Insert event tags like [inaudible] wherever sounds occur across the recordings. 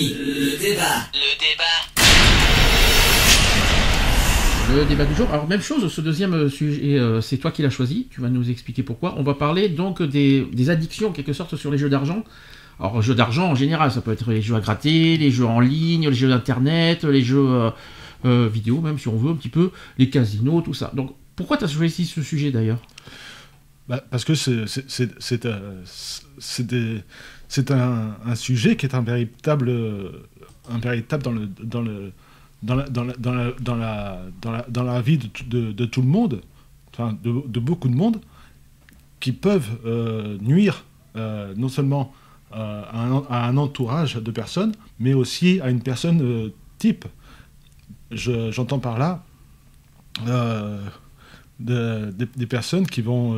Le débat. Le débat. Le débat du jour. Alors même chose, ce deuxième euh, sujet, euh, c'est toi qui l'as choisi. Tu vas nous expliquer pourquoi. On va parler donc des, des addictions en quelque sorte sur les jeux d'argent. Alors jeux d'argent en général, ça peut être les jeux à gratter, les jeux en ligne, les jeux d'internet, les jeux euh, euh, vidéo même si on veut un petit peu, les casinos, tout ça. Donc pourquoi tu as choisi ce sujet d'ailleurs? Bah, parce que c'est- c'est- c'est c'est, euh, c'est des- c'est un, sujet qui est un véritable, euh, un véritable dans le dans le dans la, dans la, dans la, dans la, dans la, dans la vie de, tout- le monde, enfin de, beaucoup de monde, qui peuvent euh, nuire euh, non seulement à, un, entourage de personnes, mais aussi à une personne type. Je- J'entends par là de- des, personnes qui vont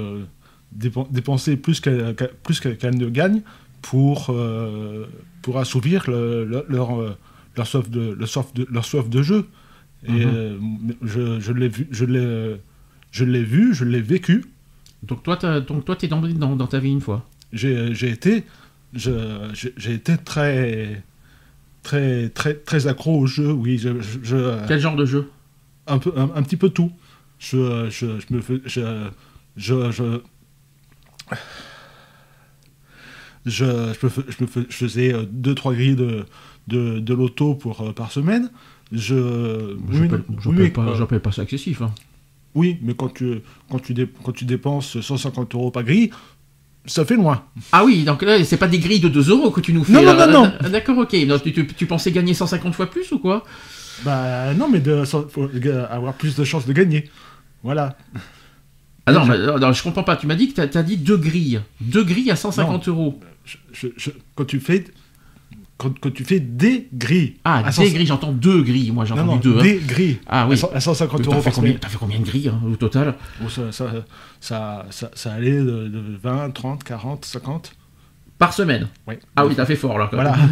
dépen- dépenser plus qu'elles ne gagnent pour, euh, pour assouvir le- le- leur, euh, leur, soif de, leur, soif de, leur soif de jeu. Et euh, je, je l'ai vu, je l'ai, je l'ai vu, je l'ai vécu. Donc toi, t'as- donc toi, t'es dans, dans, dans ta vie une fois. J'ai j'ai été, j'ai été très, très, très, très accro au jeu. Oui, je, je- Quel genre de jeu? Un peu, un, un petit peu tout. Je, je, je me je, je, je, je, je, je je faisais euh, deux trois grilles de, de, de loto pour euh, par semaine. Je, J'appelle oui, oui, pas, euh, pas ça excessif. hein. oui, mais quand tu, quand tu, dé- quand tu dépenses 150 euros par grille, ça fait loin. Ah oui, donc là, c'est pas des grilles de 2 euros que tu nous fais. Non, non, non, non. Ah, D'accord, ok. Donc, tu, tu- tu pensais gagner 150 fois plus ou quoi? Bah non, mais il faut avoir plus de chances de gagner. Voilà. Ah non, non, non, je comprends pas. Tu m'as dit que t'as as dit deux grilles. Deux grilles à 150 euros. Je- je- quand tu fais, quand, quand tu fais des grilles. Ah, des 100 grilles, j'entends deux grilles. Moi, j'ai Non, entendu non, deux. hein. des grilles. Ah oui. À, cent- à 150 T'as euros fait, par combien, semaine. t'as fait combien de grilles hein, au total ça, ça, ça, ça, allait de, de 20, 30, 40, 50. Par semaine Oui. Ah oui, t'as fait fort là. quand Voilà. même.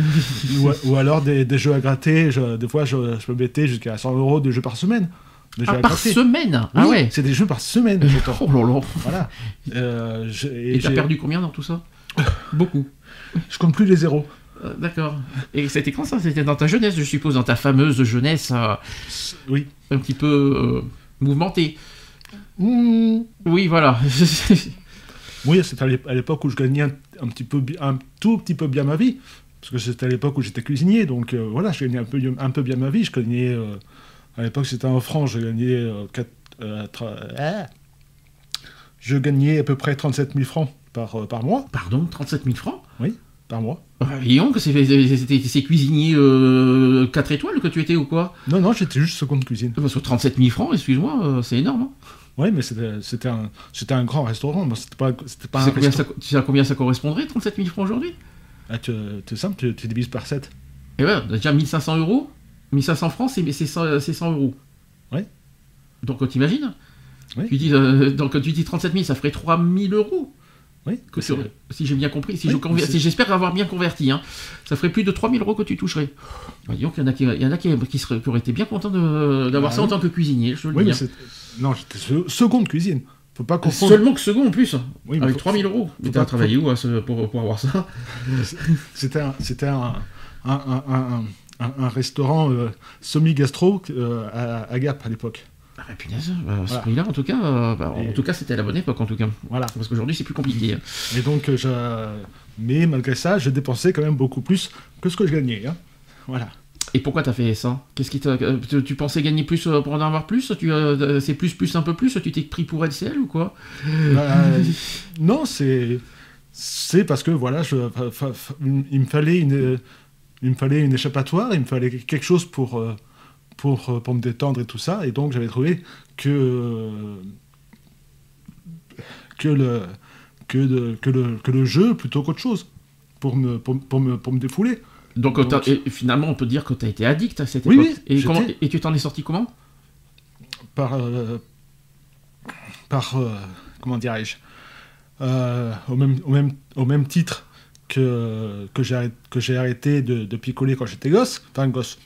[laughs] ou, ou alors des, des jeux à gratter. Je- des fois, je, je me mettais jusqu'à 100 euros de jeux par semaine. Des jeux Ah, à par gratter. semaine Ah Oui, ouais C'est des jeux par semaine. [laughs] Oh là là. voilà. Euh, et t'as perdu combien dans tout ça? Beaucoup. Je compte plus les zéros. Euh, D'accord. Et c'était quand ça? C'était dans ta jeunesse, je suppose, dans ta fameuse jeunesse euh, Oui. un petit peu euh, mouvementée. Mmh. Oui, voilà. [laughs] Oui, c'était à l'ép- à l'époque où je gagnais un, un petit peu, bi- un tout petit peu bien ma vie. Parce que c'était à l'époque où j'étais cuisinier. Donc voilà, je gagnais un peu, un peu bien ma vie. Je gagnais, à l'époque c'était en francs, je gagnais, ah. je gagnais à peu près 37 000 francs par, euh, par mois. Pardon, 37 000 francs Par mois. Ah, Voyons que c'est cuisinier euh, 4 étoiles que tu étais ou quoi Non, non, j'étais juste seconde cuisine. Parce que 37 000 francs, excuse-moi, euh, c'est énorme. hein. Oui, mais c'était un, grand restaurant. C'était pas, c'était pas Tu un sais, combien ça, tu sais à combien ça correspondrait, 37 000 francs aujourd'hui? Ah, tu, c'est simple, tu, tu divises par 7. Et ouais, déjà 1500 euros, 1500 francs, c'est c'est 100, c'est 100 euros. Ouais. Donc euh, t'imagines? Oui. tu dis, euh, Donc tu dis 37 000, ça ferait 3 000 euros. Oui, Que si j'ai bien compris, si Oui, je si j'espère avoir bien converti, hein, ça ferait plus de 3 000 euros que tu toucherais. Bah, disons qu'il y en a qui, il y en a qui, qui seraient- qui auraient été bien contents d'avoir Bah ça en oui. tant que cuisinier, je te le Oui, dis. mais hein. c'est- non, seconde cuisine. Faut pas confondre. Seulement que second en plus, Oui, avec faut- 3 000 euros. Mais t'as travaillé où hein, pour, pour avoir ça? [laughs] C'était un, c'était un, un, un, un- un- un restaurant euh, semi-gastro euh, à, à Gap à l'époque. Ah bah, punaise, bah, à ce Voilà. prix-là, en tout cas, euh, bah, en Et- tout cas, c'était à la bonne époque, en tout cas. Voilà. Parce qu'aujourd'hui, c'est plus compliqué. hein. Et donc, euh, je... mais malgré ça, je dépensais quand même beaucoup plus que ce que je gagnais. hein. Voilà. Et pourquoi t'as fait ça? Qu'est-ce qui euh, tu, tu pensais gagner plus pour en avoir plus? Tu, euh, C'est plus, plus, un peu plus? Tu t'es pris pour LCL ou quoi? Bah, [laughs] non, c'est c'est parce que voilà, je, il me fallait une il me fallait une échappatoire, il me fallait quelque chose pour pour euh, pour me détendre et tout ça, et donc j'avais trouvé que euh, que le que, de- que le que le jeu plutôt qu'autre chose pour me pour, pour me pour me défouler. Donc, et finalement, on peut dire que tu as été addict à cette époque. oui, et, j'étais- comment- et tu t'en es sorti comment? Par, euh, par euh, comment dirais-je, Euh, au, même, au, même, au même titre que, que j'ai arrêté, que j'ai arrêté de, de picoler quand j'étais gosse, enfin gosse,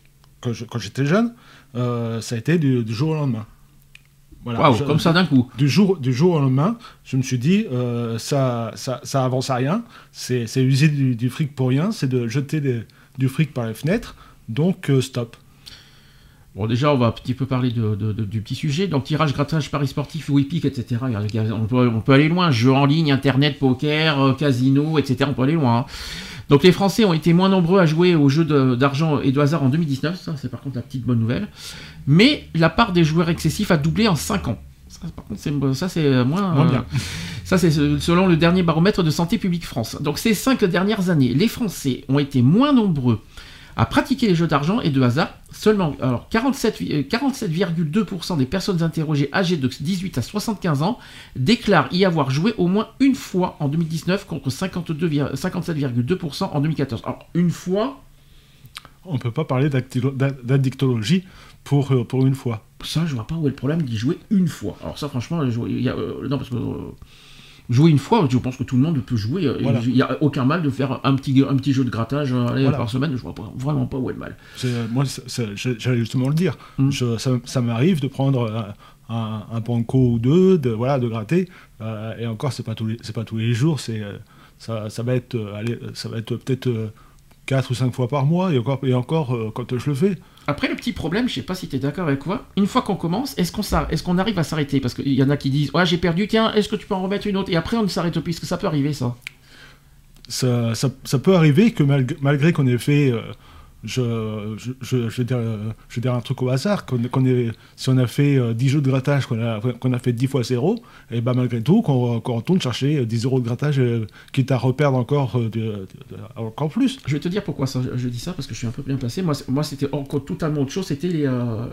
quand, je- j'étais jeune, euh, ça a été du, du jour au lendemain. Voilà, je- comme ça d'un coup. Du jour, du jour au lendemain, je me suis dit, euh, ça, ça, ça avance à rien, c'est, user du, du fric pour rien, c'est de jeter des- du fric par les fenêtres, donc euh, stop. Bon, déjà, on va un petit peu parler de, de- de- du petit sujet. Donc, tirage, grattage, paris sportif, Wipik, etc. On peut, on peut aller loin. Jeux en ligne, internet, poker, casino, etc. On peut aller loin. hein. Donc, les Français ont été moins nombreux à jouer aux jeux d'argent et de hasard en 2019. Ça, c'est par contre la petite bonne nouvelle. Mais la part des joueurs excessifs a doublé en 5 ans. Ça, par contre, c'est- ça, c'est moins, Moins euh, bien. Ça, c'est selon le dernier baromètre de Santé publique France. Donc, ces cinq dernières années, les Français ont été moins nombreux à pratiquer les jeux d'argent et de hasard. Seulement, alors 47, euh, 47,2% des personnes interrogées âgées de 18 à 75 ans déclarent y avoir joué au moins une fois en 2019 contre 52, vir- 57,2% en 2014. Alors, une fois, On ne peut pas parler d'addictologie pour, euh, pour une fois. ça, je vois pas où est le problème d'y jouer une fois. Alors, ça, franchement, il y a, euh, non, parce que. euh, Jouer une fois, je pense que tout le monde peut jouer. euh, Voilà. Il n'y a aucun mal de faire un petit, un petit jeu de grattage euh, allez, Voilà. par semaine. Je vois pas- vraiment pas où est le mal. C'est- Moi, j'allais justement le dire. Mm. Je- ça ça m'arrive de prendre un, un, un ou deux, de, voilà, de gratter. euh, et encore, c'est pas tous les, c'est pas tous les jours. C'est, euh, ça, ça va être, euh, allez, ça va être peut-être euh, quatre ou cinq fois par mois. Et encore, et encore euh, quand je le fais. Après, le petit problème, je sais pas si tu es d'accord avec moi, une fois qu'on commence, est-ce qu'on est-ce qu'on arrive à s'arrêter? Parce qu'il y en a qui disent Ouais, j'ai perdu, tiens, est-ce que tu peux en remettre une autre? Et après, on ne s'arrête plus, parce que ça peut arriver, ça. Ça, peut arriver que malgré, malgré qu'on ait fait. euh, je, je, je, euh, un truc au hasard, qu'on, ait- si on a fait euh, 10 jeux de grattage, qu'on a, qu'on a fait 10 fois 0, et ben malgré tout, qu'on, qu'on retourne chercher euh, 10 euros de grattage, euh, quitte à reperdre encore, euh, encore plus. Je vais te dire pourquoi je dis ça, parce que je suis un peu bien placé. Moi, moi c'était encore totalement autre chose, c'était les, euh,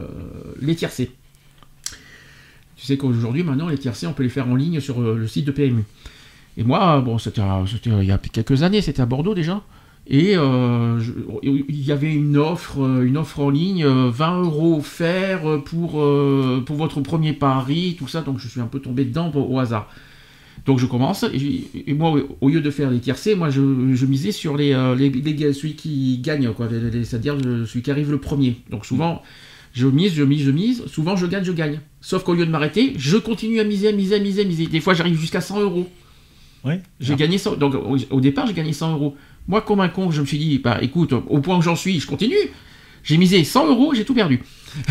les tiercés. Tu sais qu'aujourd'hui, maintenant, les tiercés, on peut les faire en ligne sur euh, le site de PMU. Et moi, bon, c'était c'était il y a quelques années, c'était à Bordeaux déjà. Et euh, je- il y avait une offre, euh, une offre en ligne, euh, 20 euros offerts pour, euh, pour votre premier pari, tout ça. Donc je suis un peu tombé dedans au, au hasard. Donc je commence, et, moi, au lieu de faire les tiercés, moi je, je misais sur les, euh, les, les celui qui gagne, quoi, c'est-à-dire celui qui arrive le premier. Donc souvent, je mise, je mise, je mise, souvent je gagne, je gagne. Sauf qu'au lieu de m'arrêter, je continue à miser, à miser, à miser, à miser. Des fois j'arrive jusqu'à 100 euros. Ouais. J'ai gagné 100, donc au, au départ j'ai gagné 100 euros. Moi comme un con, je me suis dit, bah écoute, au point où j'en suis, je continue. J'ai misé 100 euros, j'ai tout perdu. [laughs]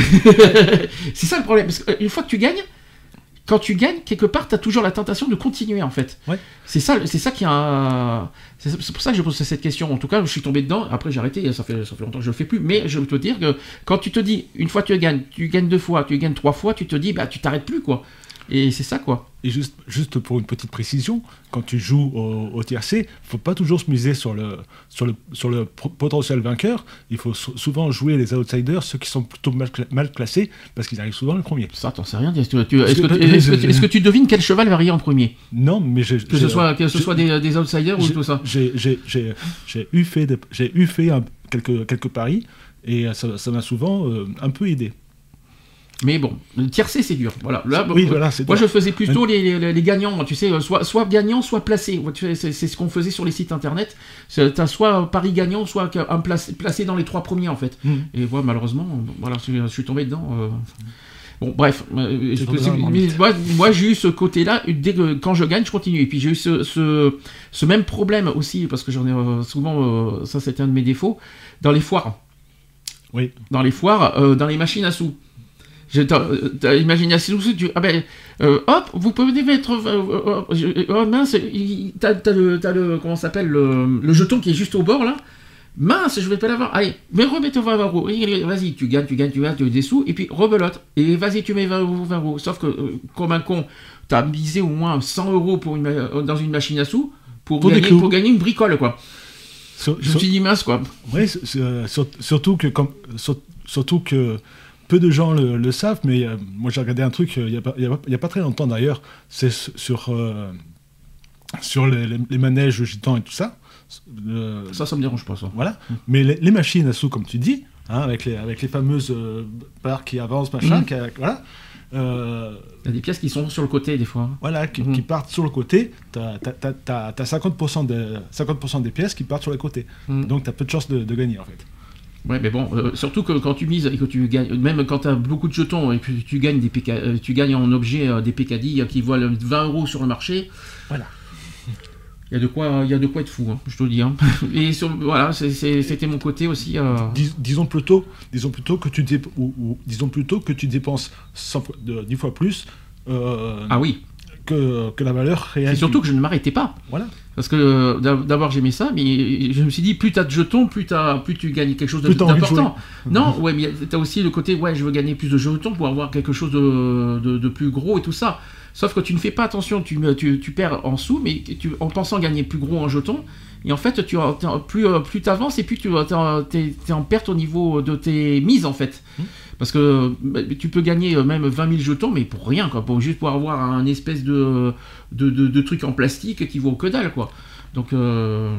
c'est ça le problème, parce qu'une fois que tu gagnes, quand tu gagnes, quelque part, tu as toujours la tentation de continuer en fait. Ouais. C'est ça, c'est ça qui a. C'est c'est pour ça que je pose cette question. En tout cas, je suis tombé dedans. Après, j'ai arrêté. Ça fait, ça fait longtemps que je le fais plus. Mais je peux te dire que quand tu te dis, une fois tu gagnes, tu gagnes deux fois, tu gagnes trois fois, tu te dis, bah tu t'arrêtes plus quoi. Et c'est ça quoi. Et juste, juste pour une petite précision, quand tu joues au, au tiercé, il faut pas toujours se miser sur le, sur le, sur le potentiel vainqueur. Il faut sou- souvent jouer les outsiders, ceux qui sont plutôt mal, cla- mal classés, parce qu'ils arrivent souvent le premier. Ça, t'en sais rien. Est-ce que, tu- que, tu- est-ce que tu devines quel cheval va rire en premier? Non, mais Que ce soit, que ce soit des, des outsiders ou tout ça. J'ai, eu fait, des- eu fait un- quelques, quelques paris, et ça, ça m'a souvent euh, un peu aidé. Mais bon, le tiercé c'est dur. Voilà. Là, oui, voilà, Moi, je faisais plutôt les, les- les gagnants, tu sais, soit, soit gagnant, soit placé. Tu sais, C'est ce qu'on faisait sur les sites internet. T'as soit Paris gagnant, soit un placé, placé dans les trois premiers, en fait. Mhm. Et voilà, malheureusement, voilà, je, suis tombé dedans. euh. Bon, bref. euh, je- mais marmite. moi, moi, j'ai eu ce côté-là. Dès que quand je gagne, je continue. Et puis, j'ai eu ce, ce, ce même problème aussi, parce que j'en ai euh, souvent, euh, ça c'était un de mes défauts, dans les foires. Oui. Dans les foires, euh, dans les machines à sous. Imaginé à sous, tu, ah ben, euh, hop, vous pouvez mettre, euh, euh, euh, oh mince, t'as le, le, comment s'appelle, le, le jeton qui est juste au bord là. Mince, je vais pas l'avoir. Allez, mais remettez 20 euros. Vas-y, tu gagnes, tu gagnes, tu gagnes, tu as des sous, et puis rebelote. Et vas-y, tu mets 20 euros, 20 euros. Sauf que, comme un con, t'as misé au moins 100 euros pour une, dans une machine à sous pour, gagner, pour gagner une bricole, quoi. Je me sur- suis dit, mince, quoi. Oui, surtout que comme, sur- surtout que peu de gens le, le savent, mais euh, moi j'ai regardé un truc euh, il n'y a, pas- a a très longtemps d'ailleurs, c'est sur, euh, sur les, les- les manèges gitans et tout ça. euh, Ça, ça me dérange pas, ça. voilà. Mais les, les machines à sous, comme tu dis, hein, avec, les, avec les fameuses euh, barres qui avancent, machin, qui a- voilà, euh, Il y a des pièces qui sont sur le côté, des fois. voilà, qui, Mhm. qui partent sur le côté, tu as, 50%, de, 50 des pièces qui partent sur les côtés. Mhm. Donc tu as peu de chances de, de gagner en fait. Ouais, mais bon, euh, surtout que quand tu mises et que tu gagnes, même quand tu as beaucoup de jetons et que tu gagnes des PK, euh, tu gagnes en objet euh, des PKD qui valent 20 euros sur le marché. Voilà. Il y a de quoi, il y a de quoi être fou, hein, je te le dis. hein. [laughs] Et sur- voilà, c'était mon côté aussi. euh, Dis- disons plutôt, disons plutôt que tu dép- ou, ou disons plutôt que tu dépenses 100 fois- de- 10 fois plus euh, Ah oui. que, que la valeur réelle. Et surtout que je ne m'arrêtais pas. Voilà. Parce que euh, d'ab- d'abord j'aimais ça, mais je me suis dit plus t'as de jetons, plus, t'as- plus tu gagnes quelque chose d'important. Non, ouais, mais t'as aussi le côté ouais, je veux gagner plus de jetons pour avoir quelque chose de, de- de plus gros et tout ça. Sauf que tu ne fais pas attention, tu, tu, tu perds en sous, mais tu, en pensant gagner plus gros en jetons. Et en fait, tu, plus, euh, plus tu avances et plus tu es, en perte au niveau de tes mises en fait. Parce que bah, tu peux gagner euh, même 20 000 jetons, mais pour rien, quoi, pour, juste pour avoir un espèce de, de, de, de truc en plastique qui vaut que dalle, quoi. Donc, euh,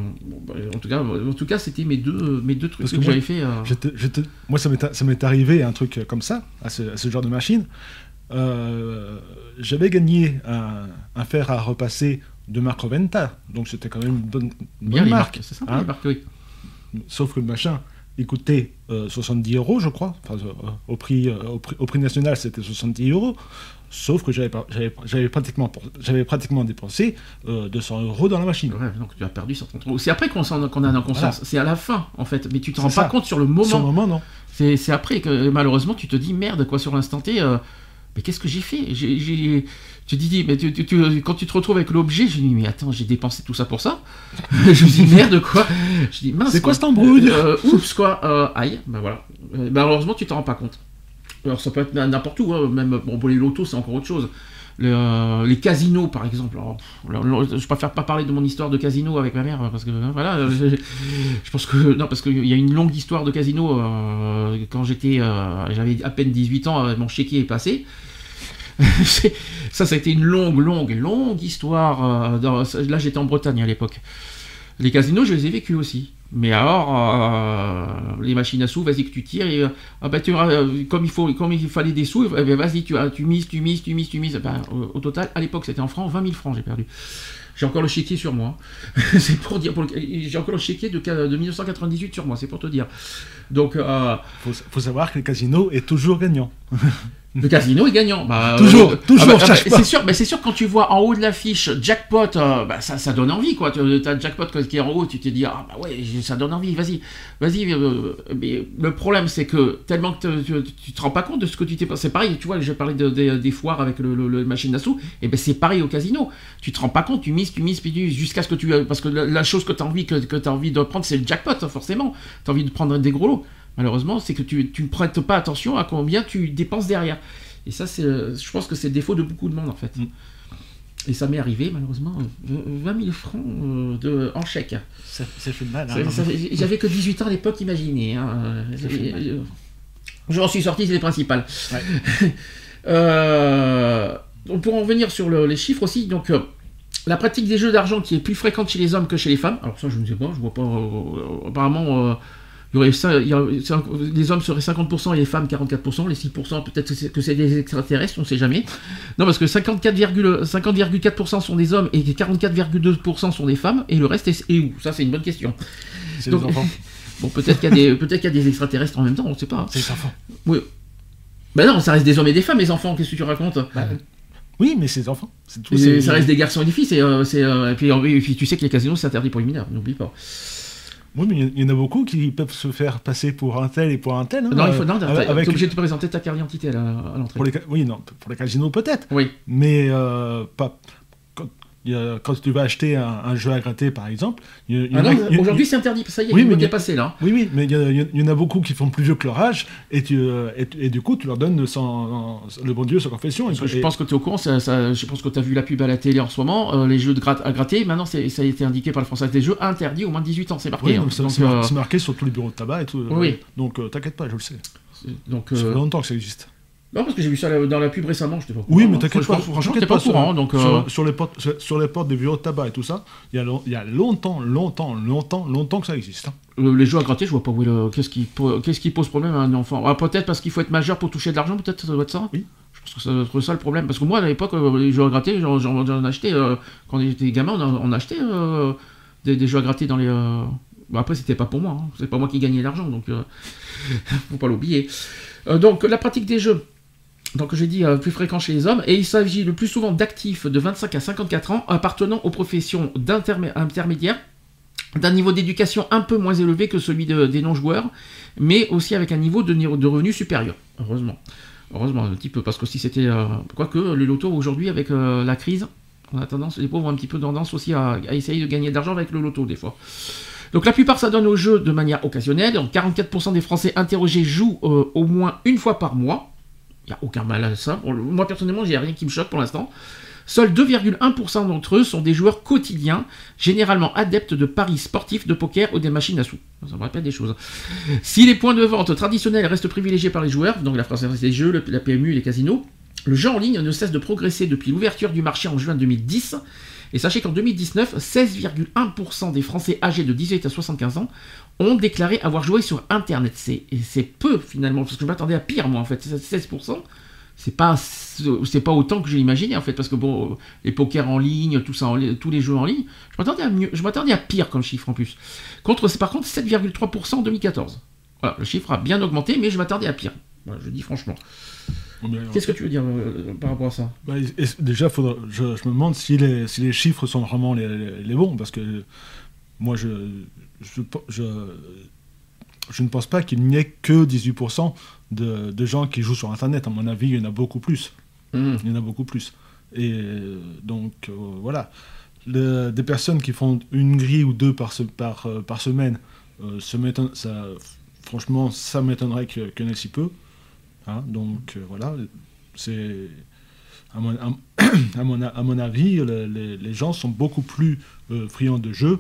bah, en tout cas, en tout cas, c'était mes deux, mes deux trucs Parce que, j'avais fait. euh, moi, ça m'est ça m'est arrivé un truc comme ça, à ce, à ce genre de machine. Euh, J'avais gagné un, un fer à repasser de marque Roventa, donc c'était quand même une bonne, une bien bonne les marque. marques, sympa hein. marques, oui. Sauf que le machin, il coûtait euh, 70 euros, je crois. Enfin, euh, au, prix, euh, au, prix, au prix national, c'était 70 euros. Sauf que j'avais pratiquement, j'avais pratiquement dépensé euh, 200 euros dans la machine. Ouais, donc tu as perdu 130 euros. C'est après qu'on s'en- qu'on a dans conscience. C'est à la fin, en fait. Mais tu te rends pas compte sur le moment. Sur le moment, non. C'est c'est après que malheureusement tu te dis merde quoi sur l'instant T. euh, mais qu'est-ce que j'ai fait Tu te dis, mais tu- tu- tu- quand tu te retrouves avec l'objet, je dis, mais attends, j'ai dépensé tout ça pour ça [laughs] Je me dis, merde quoi Je dis, mince. C'est quoi cette embrouille Euh, Oups quoi, euh, aïe, ben voilà. Euh, ben, malheureusement, tu t'en rends pas compte. Alors ça peut être n'importe où, hein, même bon, pour les lotos, c'est encore autre chose. Euh, les casinos, par exemple. Je préfère pas parler de mon histoire de casino avec ma mère parce que hein, voilà, euh, je, pense que non parce qu'il y a une longue histoire de casino euh, quand j'étais, j'avais à peine 18 ans, mon chéquier est passé. [laughs] Ça, ça a été une longue, longue, longue histoire. dans- là, j'étais en Bretagne à l'époque. Les casinos, je les ai vécus aussi. Mais alors, euh, les machines à sous, vas-y que tu tires et euh, ah bah, tu, euh, comme il faut, comme il fallait des sous, eh ben, vas-y tu, tu mises, tu mises, tu mises, tu mises. Ben, au, total, à l'époque, c'était en francs, 20 000 francs, j'ai perdu. J'ai encore le chéquier sur moi. [laughs] c'est pour dire, j'ai encore le chéquier de, de 1998 sur moi, c'est pour te dire. Donc, faut savoir que le casino est toujours gagnant. [laughs] le casino est gagnant. Bah, Toujours, euh, toujours, ah bah, ah bah, c'est sûr, mais c'est sûr quand tu vois en haut de l'affiche jackpot, euh, bah, ça, ça donne envie quoi. Tu as jackpot qui est en haut, tu te dis ah bah ouais, ça donne envie. Vas-y, vas-y. euh, mais le problème c'est que tellement que tu, tu te rends pas compte de ce que tu t'es passé. C'est pareil, tu vois, je parlais de, des- des foires avec le, le- le machine d'assaut. Et ben c'est pareil au casino. Tu te rends pas compte, tu mises, tu mises, puis tu jusqu'à ce que tu parce que la, la chose que tu as envie que, que as envie de prendre c'est le jackpot hein, forcément. Tu as envie de prendre des gros lots. Malheureusement, c'est que tu, tu ne prêtes pas attention à combien tu dépenses derrière. Et ça, c'est, euh, je pense que c'est le défaut de beaucoup de monde en fait. Mm. Et ça m'est arrivé, malheureusement, euh, 20 000 francs euh, de, en chèque. Ça, ça fait mal. hein. J'avais que 18 ans à l'époque, imaginez. hein. Euh, J'en suis sorti, c'est les principales. Ouais. [laughs] Euh, pour en revenir sur le- les chiffres aussi, donc euh, la pratique des jeux d'argent qui est plus fréquente chez les hommes que chez les femmes. Alors ça, je ne sais pas, je vois pas. euh, apparemment, euh, il y aurait il y les hommes seraient 50% et les femmes 44%. Les 6%, peut-être que c'est- des extraterrestres, on ne sait jamais. Non, parce que 54,4% 50,4% sont des hommes et 44,2% sont des femmes, et le reste est, est où? Ça, c'est une bonne question. C'est les enfants. [laughs] Bon, peut-être qu'il y, a des- peut-être qu'il y a des extraterrestres en même temps, on ne sait pas. C'est les enfants. Ben non, ça reste des hommes et des femmes, les enfants, qu'est-ce que tu racontes? Bah, oui, mais c'est les enfants. Tout. Et Ça reste des garçons et des filles, euh, euh, et, puis, euh, et puis tu sais que les casinos c'est interdit pour les mineurs, n'oublie pas. Oui, mais il y en a beaucoup qui peuvent se faire passer pour un tel et pour un tel. hein, non, il faut, non, avec- t'es obligé de te présenter ta carte d'identité à, l'entrée. oui, non, pour les casinos peut-être, Oui, mais euh, pas. Quand, tu vas acheter un, un jeu à gratter, par exemple, ah aujourd'hui c'est interdit, ça y est, Oui, mais est il a- passé là. Oui, oui, mais il y, en a beaucoup qui font plus vieux que leur âge, et, tu, euh, et, et du coup, tu leur donnes sans, le bon Dieu sans confession. Que je pense que tu es au courant, ça, ça- je pense que tu as vu la pub à la télé en ce moment, euh, les jeux de gratte, à gratter, maintenant ça a été indiqué par la Française des Jeux, interdit au moins de 18 ans, c'est marqué. Oui, hein. c'est euh, marqué sur tous les bureaux de tabac et tout. Oui. Donc euh, t'inquiète pas, je le sais. donc, Ça fait euh, longtemps que ça existe. Non, parce que j'ai vu ça dans la pub récemment, j'étais pas au Oui, mais hein. t'inquiète pas. Franchement, j'étais pas au sur- courant, donc... sur, euh, sur les portes, sur, les portes des bureaux de tabac et tout ça, il y a, long- il y a longtemps, longtemps, longtemps, longtemps que ça existe. hein. Le- les jeux à gratter, je vois pas où est le. Qu'est-ce qui, po- qu'est-ce qui pose problème à un enfant Ah, Peut-être parce qu'il faut être majeur pour toucher de l'argent, peut-être ça doit être ça Oui. Je pense que ça doit être ça le problème. Parce que moi, à l'époque, euh, les jeux à gratter, j'en, achetais. euh, quand on était gamin, on, en- on achetait euh, des, des jeux à gratter dans les. euh, bon, après, c'était pas pour moi. hein. C'est pas moi qui gagnais l'argent, donc. euh, [laughs] faut pas l'oublier. Euh, donc, la pratique des jeux. Donc j'ai dit euh, plus fréquent chez les hommes, et il s'agit le plus souvent d'actifs de 25 à 54 ans appartenant aux professions d'intermé- intermédiaires, d'un niveau d'éducation un peu moins élevé que celui de- des non-joueurs, mais aussi avec un niveau de, de revenu supérieur. Heureusement. Heureusement, un petit peu, parce que si c'était... euh, quoique, le loto aujourd'hui, avec euh, la crise, on a tendance, les pauvres ont un petit peu tendance aussi à, à essayer de gagner de l'argent avec le loto, des fois. Donc la plupart s'adonnent au jeu de manière occasionnelle. Donc 44% des Français interrogés jouent euh, au moins une fois par mois. Il n'y a aucun mal à ça. Moi personnellement, j'ai rien qui me choque pour l'instant. Seuls 2,1% d'entre eux sont des joueurs quotidiens, généralement adeptes de paris sportifs, de poker ou des machines à sous. Ça me rappelle des choses. Si les points de vente traditionnels restent privilégiés par les joueurs, donc la Française des Jeux, la PMU, les casinos, le jeu en ligne ne cesse de progresser depuis l'ouverture du marché en juin 2010. Et sachez qu'en 2019, 16,1% des Français âgés de 18 à 75 ans ont déclaré avoir joué sur Internet. C'est et c'est peu finalement, parce que je m'attendais à pire moi en fait. 16%, c'est pas c'est pas autant que j'ai imaginé en fait, parce que bon, les pokers en ligne, tout ça, en tous les jeux en ligne, je m'attendais à mieux, je m'attendais à pire comme chiffre en plus. Contre, c'est par contre 7,3% en 2014. Voilà, le chiffre a bien augmenté, mais je m'attendais à pire. Voilà, je dis franchement. Qu'est-ce que tu veux dire euh, par rapport à ça? Bah, déjà, faudra- je, je me demande si les, si les chiffres sont vraiment les, les- les bons, parce que moi, je, je, je, je ne pense pas qu'il n'y ait que 18% de, de gens qui jouent sur Internet. À mon avis, il y en a beaucoup plus. Mhm. Il y en a beaucoup plus. Et donc, euh, voilà. Le- des personnes qui font une grille ou deux par, se- par, euh, par semaine, euh, se ça, franchement, ça m'étonnerait que- qu'il y en ait si peu. Hein, donc, euh, voilà. C'est. À mon, à- [clears throat] à mon, à mon avis, le- les, les gens sont beaucoup plus friands de jeux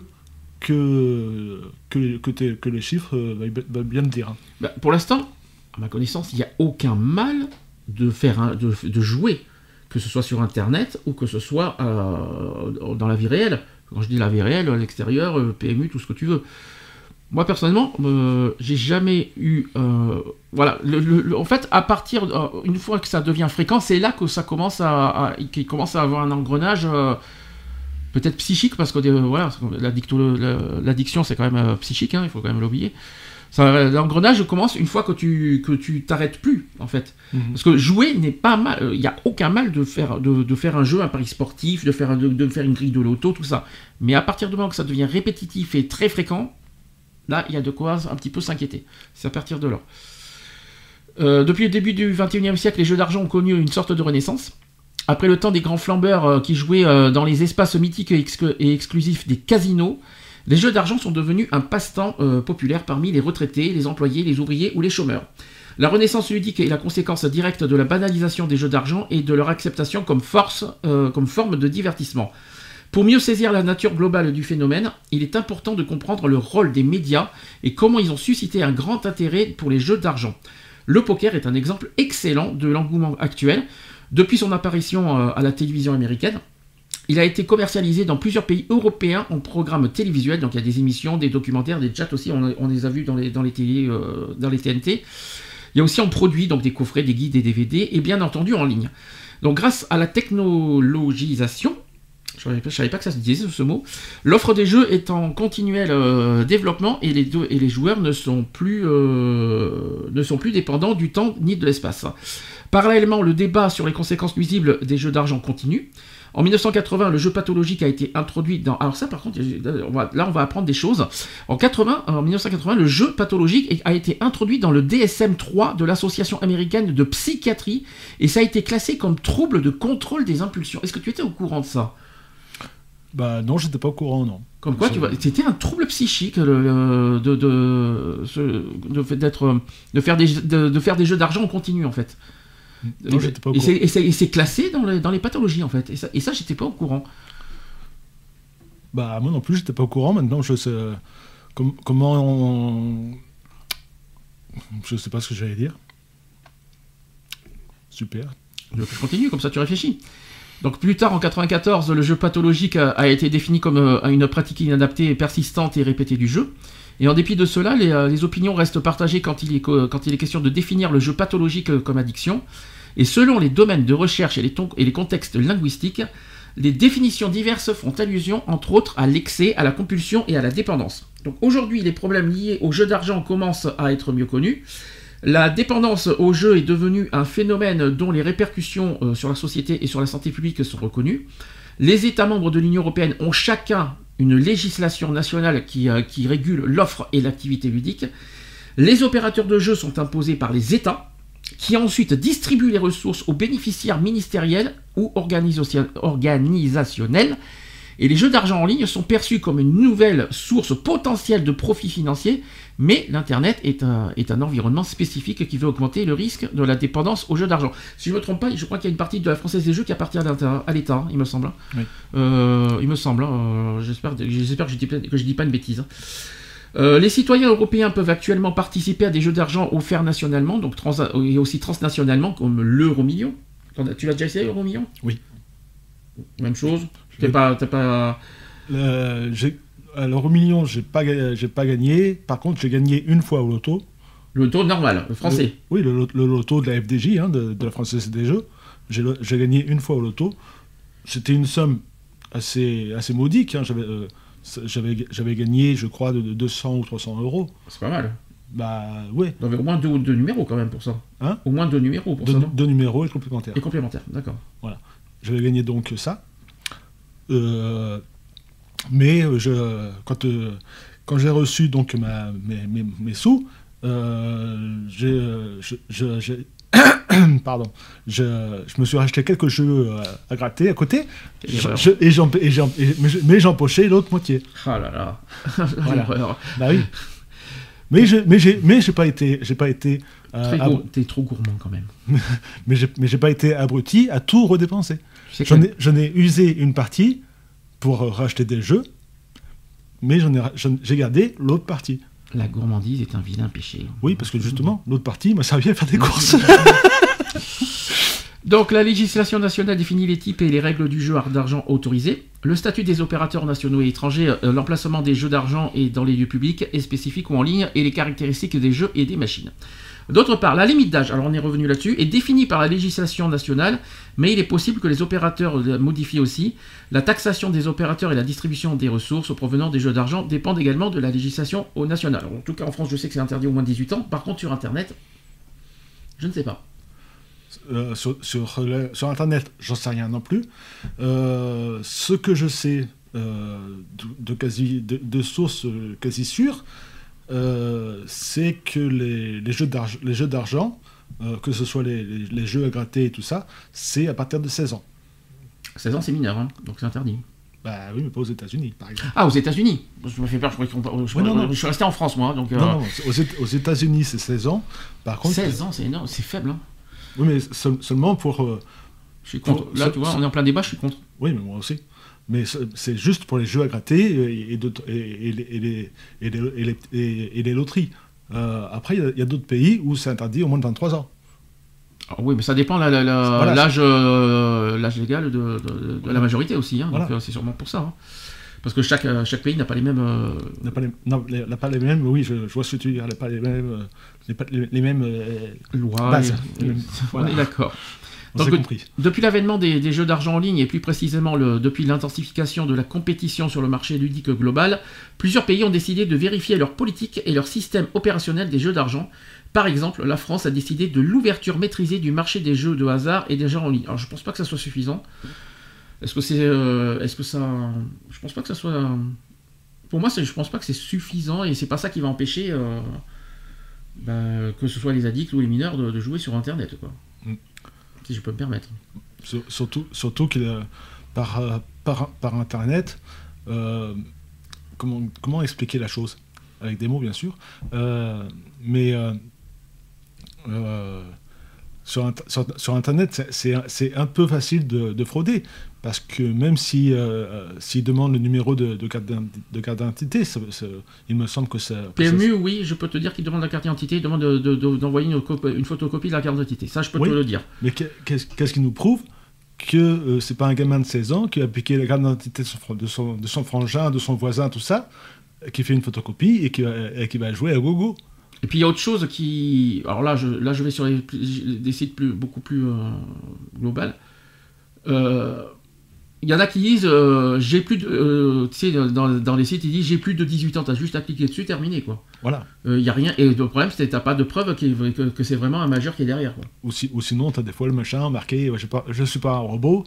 que, que, que, que les chiffres euh, bien le dire. hein. Bah, pour l'instant, à ma connaissance, il n'y a aucun mal de faire de, jouer, que ce soit sur Internet ou que ce soit euh, dans la vie réelle. Quand je dis la vie réelle, l'extérieur, euh, PMU, tout ce que tu veux. Moi personnellement, euh, j'ai jamais eu, voilà, en fait, à partir, une fois que ça devient fréquent, c'est là que ça commence à- qu'il commence à avoir un engrenage. Euh, Peut-être psychique, parce que euh, voilà, l'addiction c'est quand même euh, psychique, hein, il faut quand même l'oublier. Ça, L'engrenage commence une fois que tu que tu t'arrêtes plus, en fait. Parce que jouer n'est pas mal. Il n'y a aucun mal de faire, de, de faire un jeu, un pari sportif, de faire, de, de faire une grille de loto, tout ça. Mais à partir du moment que ça devient répétitif et très fréquent, là, il y a de quoi un petit peu s'inquiéter. C'est à partir de là. Euh, depuis le début du 21e siècle, les jeux d'argent ont connu une sorte de renaissance. Après le temps des grands flambeurs euh, qui jouaient euh, dans les espaces mythiques et, exclu- et exclusifs des casinos, les jeux d'argent sont devenus un passe-temps euh, populaire parmi les retraités, les employés, les ouvriers ou les chômeurs. La renaissance ludique est la conséquence directe de la banalisation des jeux d'argent et de leur acceptation comme, force, comme forme de divertissement. Pour mieux saisir la nature globale du phénomène, il est important de comprendre le rôle des médias et comment ils ont suscité un grand intérêt pour les jeux d'argent. Le poker est un exemple excellent de l'engouement actuel. Depuis son apparition euh, à la télévision américaine, il a été commercialisé dans plusieurs pays européens en programme télévisuel. Donc il y a des émissions, des documentaires, des chats aussi. On, les a vus dans les, dans les, télé, euh, dans les TNT. Il y a aussi en produit, donc des coffrets, des guides, des DVD, et bien entendu en ligne. Donc grâce à la technologisation, je ne savais pas que ça se disait ce mot, l'offre des jeux est en continuel euh, développement et les, joueurs ne sont, plus, ne sont plus dépendants du temps ni de l'espace. Parallèlement, le débat sur les conséquences nuisibles des jeux d'argent continue. En 1980, le jeu pathologique a été introduit dans. Alors ça, par contre, on va- là, on va apprendre des choses. En 80, en 1980, le jeu pathologique a été introduit dans le DSM-3 de l'Association américaine de psychiatrie et ça a été classé comme trouble de contrôle des impulsions. Est-ce que tu étais au courant de ça? Bah non, j'étais pas au courant, non. Comme quoi, tu vois, c'était un trouble psychique le- de, de, de faire des, de, de faire des jeux d'argent en continu en fait. Non, j'étais pas au et, c'est, courant. et c'est- et c'est classé dans les, dans les pathologies en fait. Et ça, et ça j'étais pas au courant. Bah moi non plus, j'étais pas au courant. Maintenant, je sais com- comment on... Je sais pas ce que j'allais dire. Super. Je continue, comme ça tu réfléchis. Donc plus tard, en 94, le jeu pathologique a, a été défini comme euh, une pratique inadaptée, persistante et répétée du jeu. Et en dépit de cela, les, euh, opinions restent partagées quand il, est, question de définir le jeu pathologique euh, comme addiction. Et selon les domaines de recherche et les, ton- et les contextes linguistiques, les définitions diverses font allusion entre autres à l'excès, à la compulsion et à la dépendance. Donc aujourd'hui, les problèmes liés au jeu d'argent commencent à être mieux connus. La dépendance au jeu est devenue un phénomène dont les répercussions euh, sur la société et sur la santé publique sont reconnues. Les États membres de l'Union européenne ont chacun une législation nationale qui, euh, qui régule l'offre et l'activité ludique. Les opérateurs de jeux sont imposés par les États, qui ensuite distribuent les ressources aux bénéficiaires ministériels ou organisa- organisationnels. Et les jeux d'argent en ligne sont perçus comme une nouvelle source potentielle de profit financier, mais l'Internet est un, est un environnement spécifique qui veut augmenter le risque de la dépendance aux jeux d'argent. Si je ne me trompe pas, je crois qu'il y a une partie de la Française des Jeux qui appartient à l'État, hein, il me semble. hein. Oui. Euh, il me semble, hein, euh, j'espère que je dis, pas- que je dis pas une bêtise. Euh, les citoyens européens peuvent actuellement participer à des jeux d'argent offerts nationalement, donc trans et aussi transnationalement, comme l'euro million. Tu l'as déjà essayé, l'euro million Oui. Même chose? T'es pas, pas. J'ai- alors au million, j'ai pas, j'ai pas gagné. Par contre, j'ai gagné une fois au loto. Le taux normal, le français. Le- oui, le, le loto de la FDJ, hein, de, de la Française des Jeux. J'ai gagné une fois au loto. C'était une somme assez, assez modique. hein. J'avais, euh, j'avais, j'avais gagné, je crois, de, de 200 ou 300 euros. C'est pas mal. Bah ouais, avait au moins deux, deux numéros quand même pour ça. Hein? Au moins deux numéros pour ça, deux numéros et complémentaires. Et complémentaires, d'accord. J'avais gagné donc ça. Euh, mais euh, je, quand, euh, quand j'ai reçu donc ma, mes, mes- mes sous, euh, je, je- j'ai- [coughs] pardon, je, je me suis racheté quelques jeux à gratter à côté, Quelle Je- je- et et et- mais je- j'empochais l'autre moitié. Ah là là. [laughs] Voilà. Bah oui. Mais je, mais j'ai, mais j'ai pas été, j'ai pas été, euh, ab- T'es trop gourmand quand même. [laughs] mais j'ai, mais j'ai pas été abruti à tout redépenser. J'en ai, j'en ai usé une partie pour racheter des jeux, mais j'ai gardé l'autre partie. La gourmandise est un vilain péché. Oui, parce que justement, l'autre partie m'a servi à faire des courses. [laughs] Donc la législation nationale définit les types et les règles du jeu d'argent autorisé. Le statut des opérateurs nationaux et étrangers, euh, l'emplacement des jeux d'argent et dans les lieux publics est spécifique ou en ligne et les caractéristiques des jeux et des machines. D'autre part, la limite d'âge, alors on est revenu là-dessus, est définie par la législation nationale, mais il est possible que les opérateurs la modifient aussi. La taxation des opérateurs et la distribution des ressources provenant des jeux d'argent dépendent également de la législation au national. Alors, en tout cas, en France, je sais que c'est interdit au moins de 18 ans. Par contre, sur Internet, je ne sais pas. Euh, sur, Internet, j'en sais rien non plus. Euh, ce que je sais euh, de, sources quasi sûres, euh, c'est que les, les jeux d'arg- les jeux d'argent, euh, que ce soit les, les- les jeux à gratter et tout ça, c'est à partir de 16 ans. 16 ans, c'est mineur, hein, donc c'est interdit. Bah oui, mais pas aux États-Unis, par exemple. Ah, aux États-Unis Je me fais peur, je, croyais qu'on- je, non, non. je suis resté en France, moi. Donc, euh, Non, non, c'est- aux, Éta- aux États-Unis, c'est 16 ans. Par contre, 16 ans, c'est énorme, c'est faible. Hein. oui, mais seul- seulement pour. euh, Je suis contre. Pour- Là, tu vois, on est en plein débat, je suis contre. oui, mais moi aussi. Mais c'est- juste pour les jeux à gratter et, les- et loteries. Euh, après, il y a- d'autres pays où c'est interdit au moins de 23 ans. Ah oui, mais ça dépend Voilà, euh, l'âge légal de, de- de la majorité aussi. Hein, Voilà. Donc, euh, c'est sûrement pour ça. hein. Parce que chaque, chaque pays n'a pas les mêmes. euh, n'a pas, les, non, les- n'a pas les mêmes, oui, je, je vois ce que tu veux dire, n'a pas les mêmes, les, mêmes lois. Base. et- [laughs] Voilà. D'accord. Donc, compris. Depuis l'avènement des, des jeux d'argent en ligne et plus précisément le- depuis l'intensification de la compétition sur le marché ludique global, plusieurs pays ont décidé de vérifier leur politique et leur système opérationnel des jeux d'argent. Par exemple, la France a décidé de l'ouverture maîtrisée du marché des jeux de hasard et des jeux en ligne. Alors je pense pas que ça soit suffisant. Est-ce que c'est, euh, est-ce que ça, je pense pas que ça soit. Pour moi, je pense pas que c'est suffisant et c'est pas ça qui va empêcher euh, ben, que ce soit les addicts ou les mineurs de, de jouer sur Internet, quoi. Si je peux me permettre. Sur- Surtout, surtout euh, par, par, par Internet, euh, comment, comment expliquer la chose? Avec des mots, bien sûr. Euh, mais euh, sur, sur- sur Internet, c'est un peu facile de, de frauder. Parce que même si, euh, euh, s'ils demandent le numéro de, de carte d'ident- de carte d'identité, il me semble que ça. PMU, oui, je peux te dire qu'il demande la carte d'identité, il demande de- de- de- d'envoyer une, une photocopie de la carte d'identité. Ça, je peux Oui. te le dire. Mais qu'est- qu'est-ce qui nous prouve que euh, c'est pas un gamin de 16 ans qui a piqué la carte d'identité de son, de, son, de son frangin, de son voisin, tout ça, qui fait une photocopie et qui, va- et qui va jouer à gogo. Et puis il y a autre chose qui. Alors là, je, là, je vais sur les, des sites plus, beaucoup plus euh, global. Euh, Il y en a qui disent euh, j'ai plus de. euh, tu sais, dans, dans les sites, ils disent j'ai plus de 18 ans, t'as juste à cliquer dessus, terminé quoi. Voilà. Il y a rien. Et le problème, c'est que t'as pas de preuve que, que c'est vraiment un majeur qui est derrière. Quoi. Ou, si- ou sinon, tu as des fois le machin marqué je, pas, je suis pas un robot.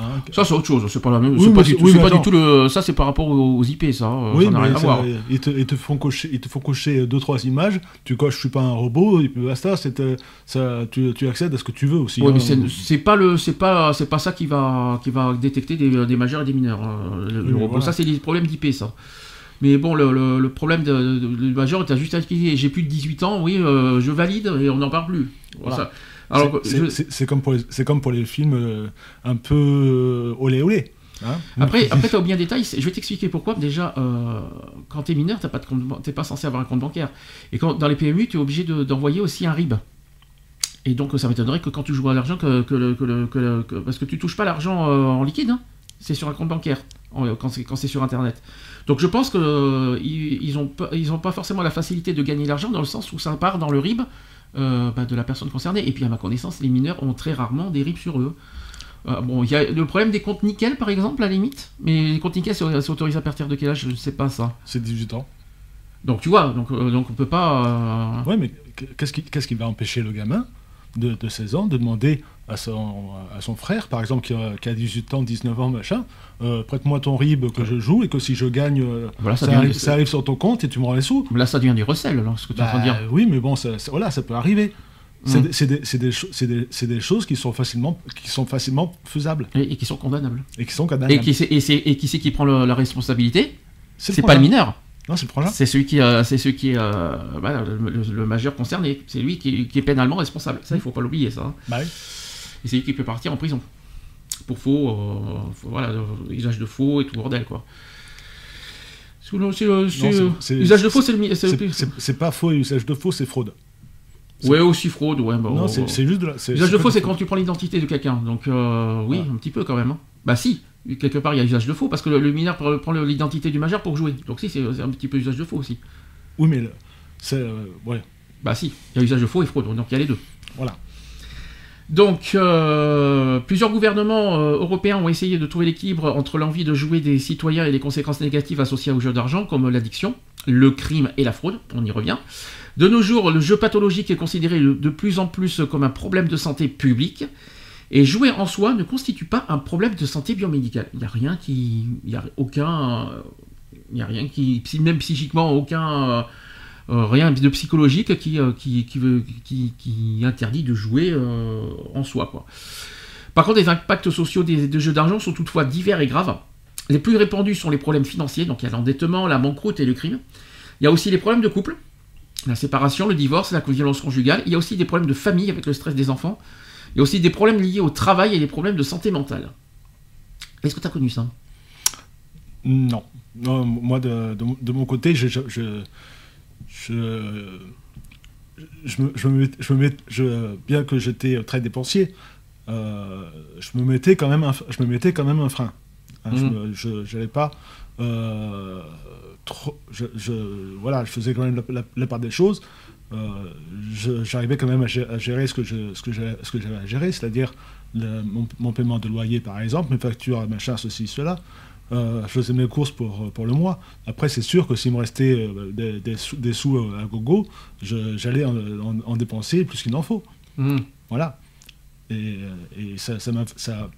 Hein, Ça, c'est autre chose. C'est pas la même. Oui, c'est pas, du tout, oui, pas du tout le. Ça, c'est par rapport aux, aux IP, ça. euh, oui, ça mais rien à voir. ils, te, ils te font cocher, ils te font cocher deux trois images. Tu coches, je suis pas un robot. Et puis basta, euh, ça, tu, tu accèdes à ce que tu veux aussi. Ouais, hein. mais c'est- pas le, c'est pas, c'est pas ça qui va, qui va détecter des, des majeurs et des mineurs. hein. Le, le Oui, robot, voilà. ça c'est des problèmes d'IP, ça. Mais bon, le, le- le problème de, de, de majeur, t'as juste à cliquer. J'ai plus de 18 ans, oui, euh, je valide et on n'en parle plus. Voilà. Ça- alors, c'est, comme pour les, c'est comme pour les films euh, un peu euh, olé olé. hein. après, après t'as oublié un détail. Je vais t'expliquer pourquoi. Déjà, euh, quand mineur, pas de compte, ban- t'es pas censé avoir un compte bancaire. Et quand dans les PMU, tu es obligé de- d'envoyer aussi un RIB. Et donc, ça m'étonnerait que quand tu joues à l'argent, que, que le- que le- que le- que- parce que tu touches pas l'argent euh, en liquide, hein. c'est sur un compte bancaire en- quand c'est sur Internet. Donc, je pense que euh, ils, ils ont pas, ils ont pas forcément la facilité de gagner l'argent dans le sens où ça part dans le RIB euh, bah, de la personne concernée. Et puis, à ma connaissance, les mineurs ont très rarement des RIB sur eux. Euh, bon, il y a le problème des comptes nickel, par exemple, à la limite. Mais les comptes nickel, c'est autorisé à partir de quel âge? Je ne sais pas ça. C'est 18 ans. Donc, tu vois, donc, euh, donc on peut pas. Ouais, mais qu'est-ce qui, qu'est-ce qui va empêcher le gamin? De, de 16 ans de demander à son, à son frère, par exemple, qui a, qui a 18 ans, 19 ans, machin, euh, prête-moi ton RIB que je joue et que si je gagne, euh, Voilà, ça arrive, ça arrive sur ton compte et tu me rends les sous. Là, ça devient du recel, ce que tu es en train de Bah, dire. oui, mais bon, ça, ça- voilà, ça peut arriver. C'est Mm. des- des, des, des- choses qui sont facilement, qui sont facilement faisables Et, et qui sont condamnables. et qui sont condamnables. Et qui, c'est- qui qui prend le- la responsabilité? C'est pas le mineur. Non, c'est le problème. C'est celui qui, euh, c'est celui qui est euh, voilà, le, le- le majeur concerné. C'est lui qui, qui est pénalement responsable. Ça, il faut pas l'oublier, ça. hein. Bah oui. Et c'est lui qui peut partir en prison. Pour faux, euh, voilà, euh, usage de faux et tout bordel, quoi. Usage de faux, c'est le, c'est pas faux et usage de faux, c'est fraude. Ouais, aussi fraude, ouais. bah, non, c'est c'est juste de la. c'est- Usage de faux, c'est quand tu prends l'identité de quelqu'un. Donc, oui, Voilà. un petit peu quand même. hein. Bah, si, quelque part, il y a usage de faux, parce que le, le mineur prend l'identité du majeur pour jouer. Donc, si, c'est un petit peu usage de faux aussi. Oui, mais c'est. euh, ouais, Bah, si, il y a usage de faux et fraude. Donc, il y a les deux. voilà. Donc, euh, plusieurs gouvernements euh, européens ont essayé de trouver l'équilibre entre l'envie de jouer des citoyens et les conséquences négatives associées au jeu d'argent, comme l'addiction, le crime et la fraude. On y revient. De nos jours, le jeu pathologique est considéré de plus en plus comme un problème de santé publique. Et jouer en soi ne constitue pas un problème de santé biomédicale. Il n'y a rien qui. Il n'y a aucun. Il n'y a rien qui. Même psychiquement, aucun. euh, euh, rien de psychologique qui, euh, qui, qui, interdit de jouer en soi. Quoi. Par contre, les impacts sociaux des, des jeux d'argent sont toutefois divers et graves. Les plus répandus sont les problèmes financiers, donc il y a l'endettement, la banqueroute et le crime. Il y a aussi les problèmes de couple, la séparation, le divorce, la violence conjugale. Il y a aussi des problèmes de famille avec le stress des enfants. Il y a aussi des problèmes liés au travail et des problèmes de santé mentale. Est-ce que tu as connu ça? Non. non moi, de, de, de mon côté, je. je, je, je- je me, je me je me je- bien que j'étais très dépensier, euh, je me mettais quand même un, je me mettais quand même un frein. Hein, Je n'allais pas euh, trop. Je- voilà, je faisais quand même la, la- la part des choses. Euh, J'arrivais quand même à gé- à gérer ce que je- ce que j'avais ce que j'avais à gérer, c'est-à-dire le- mon, mon paiement de loyer par exemple, mes factures, machin, ceci, cela. Euh, je faisais mes courses pour, pour le mois. Après, c'est sûr que s'il me restait euh, des, des sous, des sous, à gogo, j'allais en, en- en dépenser plus qu'il n'en faut. Hmm. Voilà. Et, et ça, ça.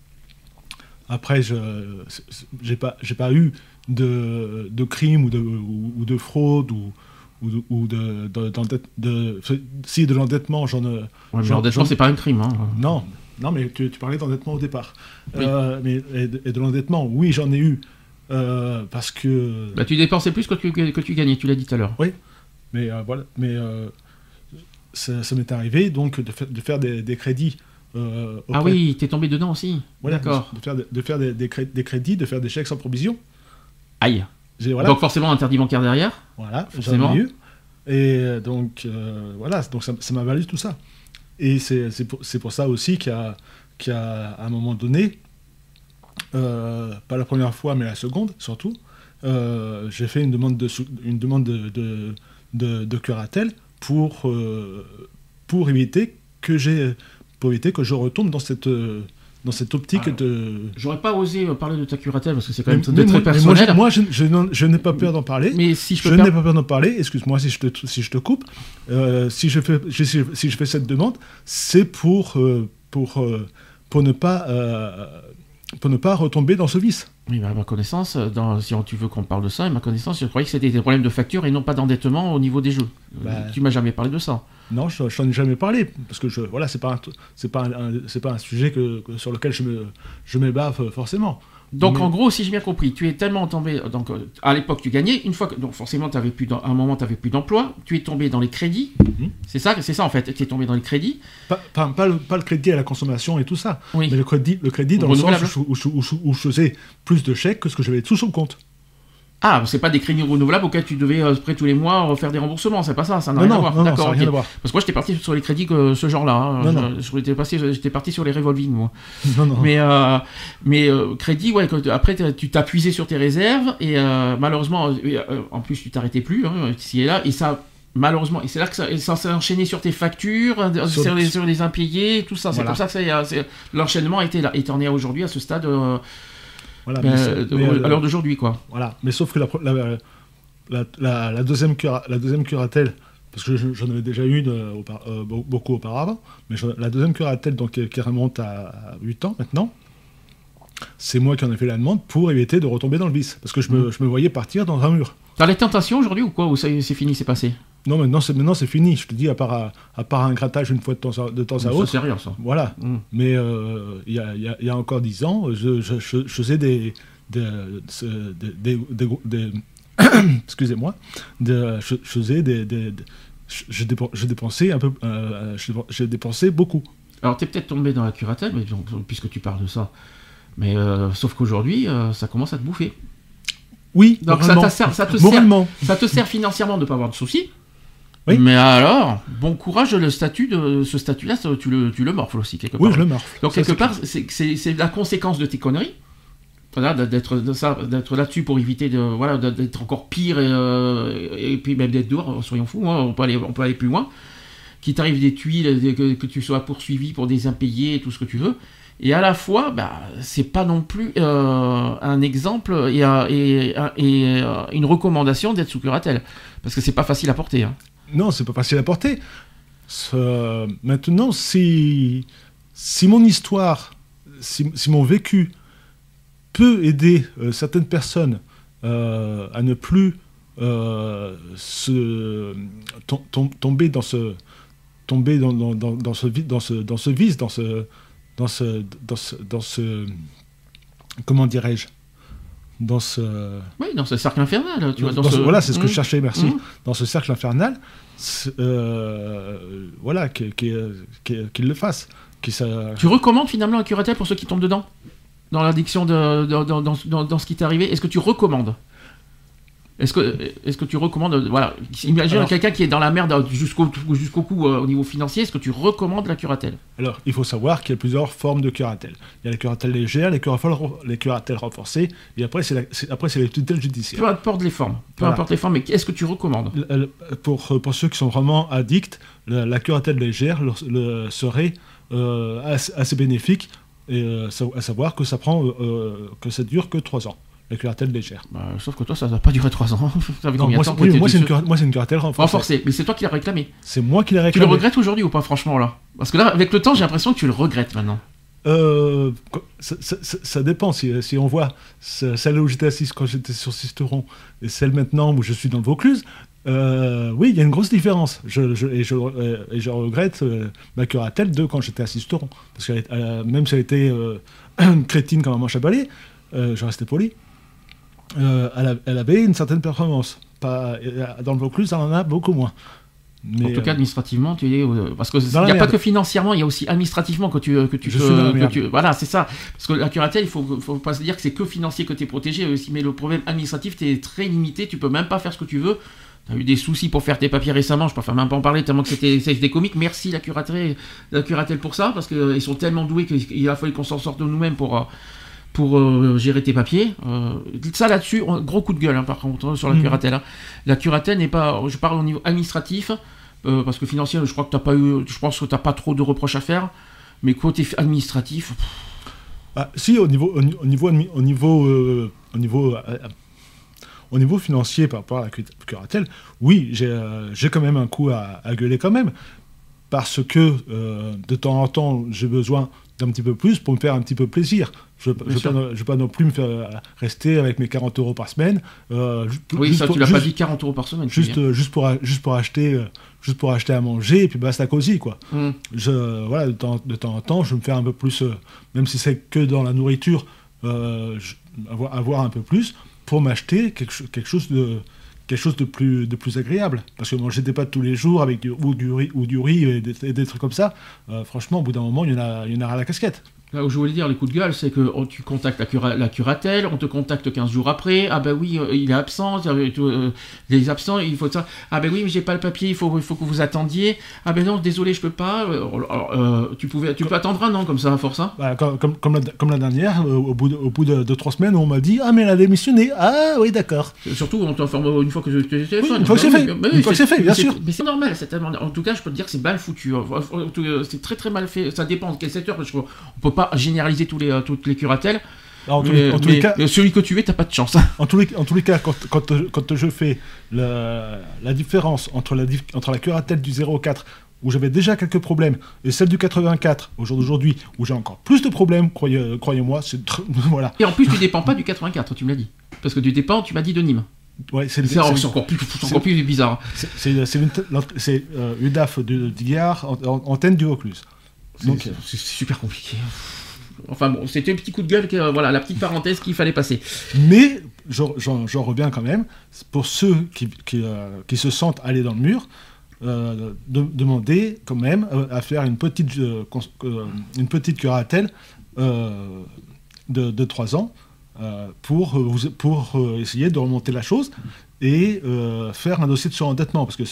Après, je j'ai pas, pas eu de, de crime ou de, ou, ou de fraude ou, ou de, ou de, de- de- si de l'endettement, j'en ai. Ouais, mais l'endettement, c'est pas un crime. hein. non, non, mais tu, tu parlais d'endettement au départ. Oui. Euh, mais, et de, et de l'endettement, oui, j'en ai eu. euh, parce que. Bah, tu dépensais plus que tu, que tu gagnais, tu l'as dit tout à l'heure. Mais euh, voilà. Mais euh, ça, ça m'est arrivé donc de, fa- de faire des, des crédits. euh, Ah oui, t'es tombé dedans aussi. voilà, D'accord. De faire, de faire des, des crédits, de faire des chèques sans provision. Aïe. Voilà, Donc forcément interdit bancaire derrière. voilà forcément. eu. Et euh, donc, euh, voilà, donc ça ça m'a valu tout ça. Et c'est pour, ça aussi qu'il y a, qu'il y a, à un moment donné, euh, pas la première fois, mais la seconde surtout, euh, j'ai fait une demande de, une demande de, de, de, de curatelle pour, pour, éviter que j'ai, pour éviter que je retombe dans cette, dans cette optique Ah. de... J'aurais pas osé euh, parler de ta curatelle parce que c'est quand même mais très mais personnel. Moi, je, n'ai pas peur d'en parler. mais si je n'ai pas peur d'en parler, excuse-moi si je te, si je te coupe. Euh, si, je fais, si, je- si je fais cette demande, c'est pour, euh, pour, euh, pour, ne pas, pour ne pas retomber dans ce vice. Oui, bah, à ma connaissance, euh, dans, si on- tu veux qu'on parle de ça, à ma connaissance, je croyais que c'était des problèmes de facture et non pas d'endettement au niveau des jeux. Euh, Bah. Tu m'as jamais parlé de ça. Non, je n'en ai jamais parlé, parce que je, voilà, c'est pas c'est pas c'est pas un sujet que, que- sur lequel je me, je m'ébaffe euh, forcément. Donc Mais- en gros, si j'ai bien compris, tu es tellement tombé. Donc euh, à l'époque, tu gagnais. Une fois que donc forcément, tu avais plus à un moment, tu avais plus d'emploi. Tu es tombé dans les crédits. Mhm. C'est ça, c'est ça en fait. Tu es tombé dans les crédits. Pas, pas, pas le, pas le crédit à la consommation et tout ça, Oui. mais le crédit, le crédit dans le sens où, je- où je- où je- où je faisais plus de chèques que ce que j'avais sur le compte. Ah, c'est pas des crédits renouvelables auxquels tu devais euh, près tous les mois refaire des remboursements. C'est pas ça. Ça n'a Non, rien à voir. non, non, ça D'accord. n'a rien ok. à voir. Parce que moi, j'étais parti sur les crédits que ce genre-là. hein. Non, Je- non. je J'étais parti, j'étais parti sur les revolving, moi. [laughs] Non, non. Mais, euh, mais euh, crédit, ouais, après tu t'as puisé sur tes réserves et euh, malheureusement, euh, euh, en plus tu t'arrêtais plus hein, ici et là et ça. Malheureusement, et c'est là que ça, ça s'est enchaîné sur tes factures, euh, sur, Sur- les, sur les impayés, tout ça. C'est pour ça que ça- c'est- l'enchaînement a été là, et t'en es aujourd'hui à ce stade, euh, Voilà, mais c'est- de- mais, euh, à l'heure d'aujourd'hui, quoi. Voilà, mais sauf que la, la, la, la- deuxième, cura- la deuxième curatelle, parce que je- j'en avais déjà une euh, euh, beaucoup auparavant, mais je- la deuxième curatelle donc, qui remonte à 8 ans maintenant, c'est moi qui en ai fait la demande pour éviter de retomber dans le vice, parce que je me, je me voyais partir dans un mur. T'as les tentations aujourd'hui ou quoi Ou c'est fini, c'est passé? Non, maintenant c'est maintenant c'est fini, je te dis, à part, à, à part un grattage une fois de temps à, de temps à autre. c'est rien, ça. Voilà. Mm. Mais euh, il y, a, il y a- y a encore dix ans, je, je- je- je faisais des. des, des- des- des- des- [coughs] excusez-moi. de- Je, je faisais des. des- des- je, je dépen- je dépensais un peu. euh, je, dépensais beaucoup. Alors, t'es peut-être tombé dans la curatelle, mais donc, puisque tu parles de ça. Mais euh, sauf qu'aujourd'hui, euh, ça commence à te bouffer. Oui, Donc ça, ça te sert, ça te sert financièrement de ne pas avoir de soucis. Oui. Mais alors, bon courage, le statut de ce statut-là, tu le, tu le morfles aussi quelque part. Oui, je le morfle. Donc Ça, quelque part, c'est- la conséquence de tes conneries. Voilà, d'être d'être là-dessus pour éviter de voilà d'être encore pire et, euh, et puis même d'être dehors. Soyons fous, hein, on peut aller on peut aller plus loin. Qu'il t'arrive des tuiles, que, que tu sois poursuivi pour des impayés, tout ce que tu veux. Et à la fois, bah, c'est pas non plus euh, un exemple et, un- et, et, euh, une recommandation d'être sous curatelle. Parce que c'est pas facile à porter. hein. Non, c'est pas facile à porter. Maintenant, si, si mon histoire, si, mon vécu peut aider euh, certaines personnes euh, à ne plus euh, se, tom- tom- tomber dans ce tomber dans, dans, ce dans ce dans ce vice dans ce dans ce dans ce, dans ce comment dirais-je? Dans ce Oui, dans ce cercle infernal. Tu vois, dans dans ce- ce- voilà, c'est ce que Mmh. je cherchais, merci. Mmh. Dans ce cercle infernal, euh, voilà, qu'il le fasse. Ça... Tu recommandes finalement la curatelle pour ceux qui tombent dedans Dans l'addiction de, dans ce qui t'est arrivé? Est-ce que tu recommandes? Est-ce que, est que tu recommandes, voilà, imagine quelqu'un qui est dans la merde jusqu'au jusqu'au cou euh, au niveau financier, est-ce que tu recommandes la curatelle? Alors, il faut savoir qu'il y a plusieurs formes de curatelle. Il y a la curatelle légère, les curatelles, les curatelles renforcées, et après, c'est après, les tutelles judiciaires. Peu importe les formes, peu Voilà. importe les formes, mais est-ce que tu recommandes? Le- le- Pour, pour ceux qui sont vraiment addicts, la, la curatelle légère le- le- serait euh, assez, assez bénéfique, et, euh, à savoir que ça prend, euh, euh, que ça dure que 3 ans, la curatelle légère. Bah, Sauf que toi, ça n'a pas duré 3 ans. [laughs] Ça Non, moi, c'est- oui, une, cura- moi, c'est une curatelle renforcée. Renforcé, mais c'est toi qui l'as réclamé. C'est moi qui l'ai Tu le réclamé. regrettes aujourd'hui ou pas, franchement, là? Parce que là, avec le temps, j'ai l'impression que tu le regrettes maintenant. Euh, ça, ça- ça- ça dépend si, si on voit ce- celle où j'étais assis quand j'étais sur Sisteron et celle maintenant où je suis dans le Vaucluse. euh, oui, il y a une grosse différence. Je, je- et, je, et je regrette euh, ma curatelle de quand j'étais à Sisteron. Parce que euh, même si elle était [clears throat] crétine comme un manche à balai, je restais poli, euh, elle, avait une certaine performance. Pas, euh, dans le Vaucluse, elle en a beaucoup moins. en tout cas, euh, administrativement, tu es. parce que il n'y a pas que financièrement, il y a aussi administrativement que tu, que tu Je peux- suis dans la que merde. tu- voilà, c'est ça. Parce que la curatelle, il faut, faut pas se dire que c'est que financier que tu es protégé aussi. Mais le problème administratif, tu es très limité. Tu peux même pas faire ce que tu veux. Tu as eu des soucis pour faire tes papiers récemment. Je préfère même pas en parler tellement que c'était c'était comique. Merci la curatelle, la curatelle pour ça. Parce qu'ils sont tellement doués qu'il a fallu qu'on s'en sorte de nous-mêmes pour. Pour euh, gérer tes papiers. Euh, ça là-dessus, gros coup de gueule hein, par contre hein, sur la Mhm. curatelle. hein. La curatelle n'est pas, je parle au niveau administratif, euh, parce que financier, je crois que t'as pas eu, je pense que t'as pas trop de reproches à faire, mais côté administratif, pff, Ah, si, au niveau, au, ni- au niveau, au niveau, au niveau, au niveau financier par rapport à la cu- curatelle, oui, j'ai euh, quand même un coup à, à gueuler quand même, parce que euh, de temps en temps, j'ai besoin d'un petit peu plus pour me faire un petit peu plaisir. Je ne vais, pas, je vais pas non plus me faire euh, rester avec mes 40 euros par semaine. euh, oui, juste ça pour- tu l'as pas dit 40 euros par semaine. Juste, hein. euh, juste, pour, juste, pour acheter, euh, juste pour acheter à manger, et puis basta cosy, quoi. Hum. Je, voilà, de temps, de temps en temps, je me fais un peu plus, même si c'est que dans la nourriture, je- avoir, avoir un peu plus pour m'acheter quelque, quelque chose de quelque chose de plus, de plus agréable. Parce que manger des pâtes tous les jours avec du, ou, du riz, ou du riz et des, trucs comme ça, euh, franchement, au bout d'un moment, il y en a, il y en a à la casquette. Là où je voulais dire les coups de gueule, c'est que oh, tu contactes la, cura- la curatelle, on te contacte 15 jours après, ah ben oui, euh, il est absent, euh, euh, les absents, il faut ça, ah ben oui, mais j'ai pas le papier, il faut, il faut que vous attendiez, ah ben non, désolé, je peux pas, Euh, alors, euh, tu, pouvais, tu peux attendre un an comme ça, à force, hein comme, comme, comme la, comme la dernière, au bout, de, au bout de, de trois semaines, on m'a dit Ah, mais elle a démissionné. Ah, oui, d'accord. Surtout, on t'informe une fois que tu une fois que c'est Bah fait. bah Une fois que c'est fait, bien mais sûr. Mais c'est normal, tellement. En tout cas, je peux te dire que c'est mal foutu. hein. C'est très très mal fait. Ça dépend de quel secteur. Parce qu'on peut pas généraliser tous les, euh, toutes les curatelles. Alors, en, tous mais, les, en tous mais- les cas, mais celui que tu es, t'as pas de chance. [laughs] En tous les, en tous les cas, quand, quand, quand je fais la, la différence entre la, dif- entre la curatelle du 04, où j'avais déjà quelques problèmes, et celle du 84, au jour d'aujourd'hui, où j'ai encore plus de problèmes, croyez- croyez-moi, c'est... tr- [laughs] Voilà. Et en plus, tu dépends pas du 84, tu me l'as dit. Parce que tu dépends, tu m'as dit de Nîmes. Ouais, c'est, encore plus, encore bizarre. c'est- une, euh, UDAF de Dillard, en- en- antenne du Vaucluse. Donc, Donc, c'est super compliqué. Enfin bon, c'était un petit coup de gueule, que, euh, voilà, la petite parenthèse qu'il fallait passer. Mais j'en- reviens quand même, pour ceux qui, qui, euh, qui se sentent aller dans le mur, euh, de, demander quand même euh, à faire une petite, euh, euh, une petite curatelle euh, de, de 3 ans euh, pour, euh, pour euh, essayer de remonter la chose et euh, faire un dossier de surendettement, parce que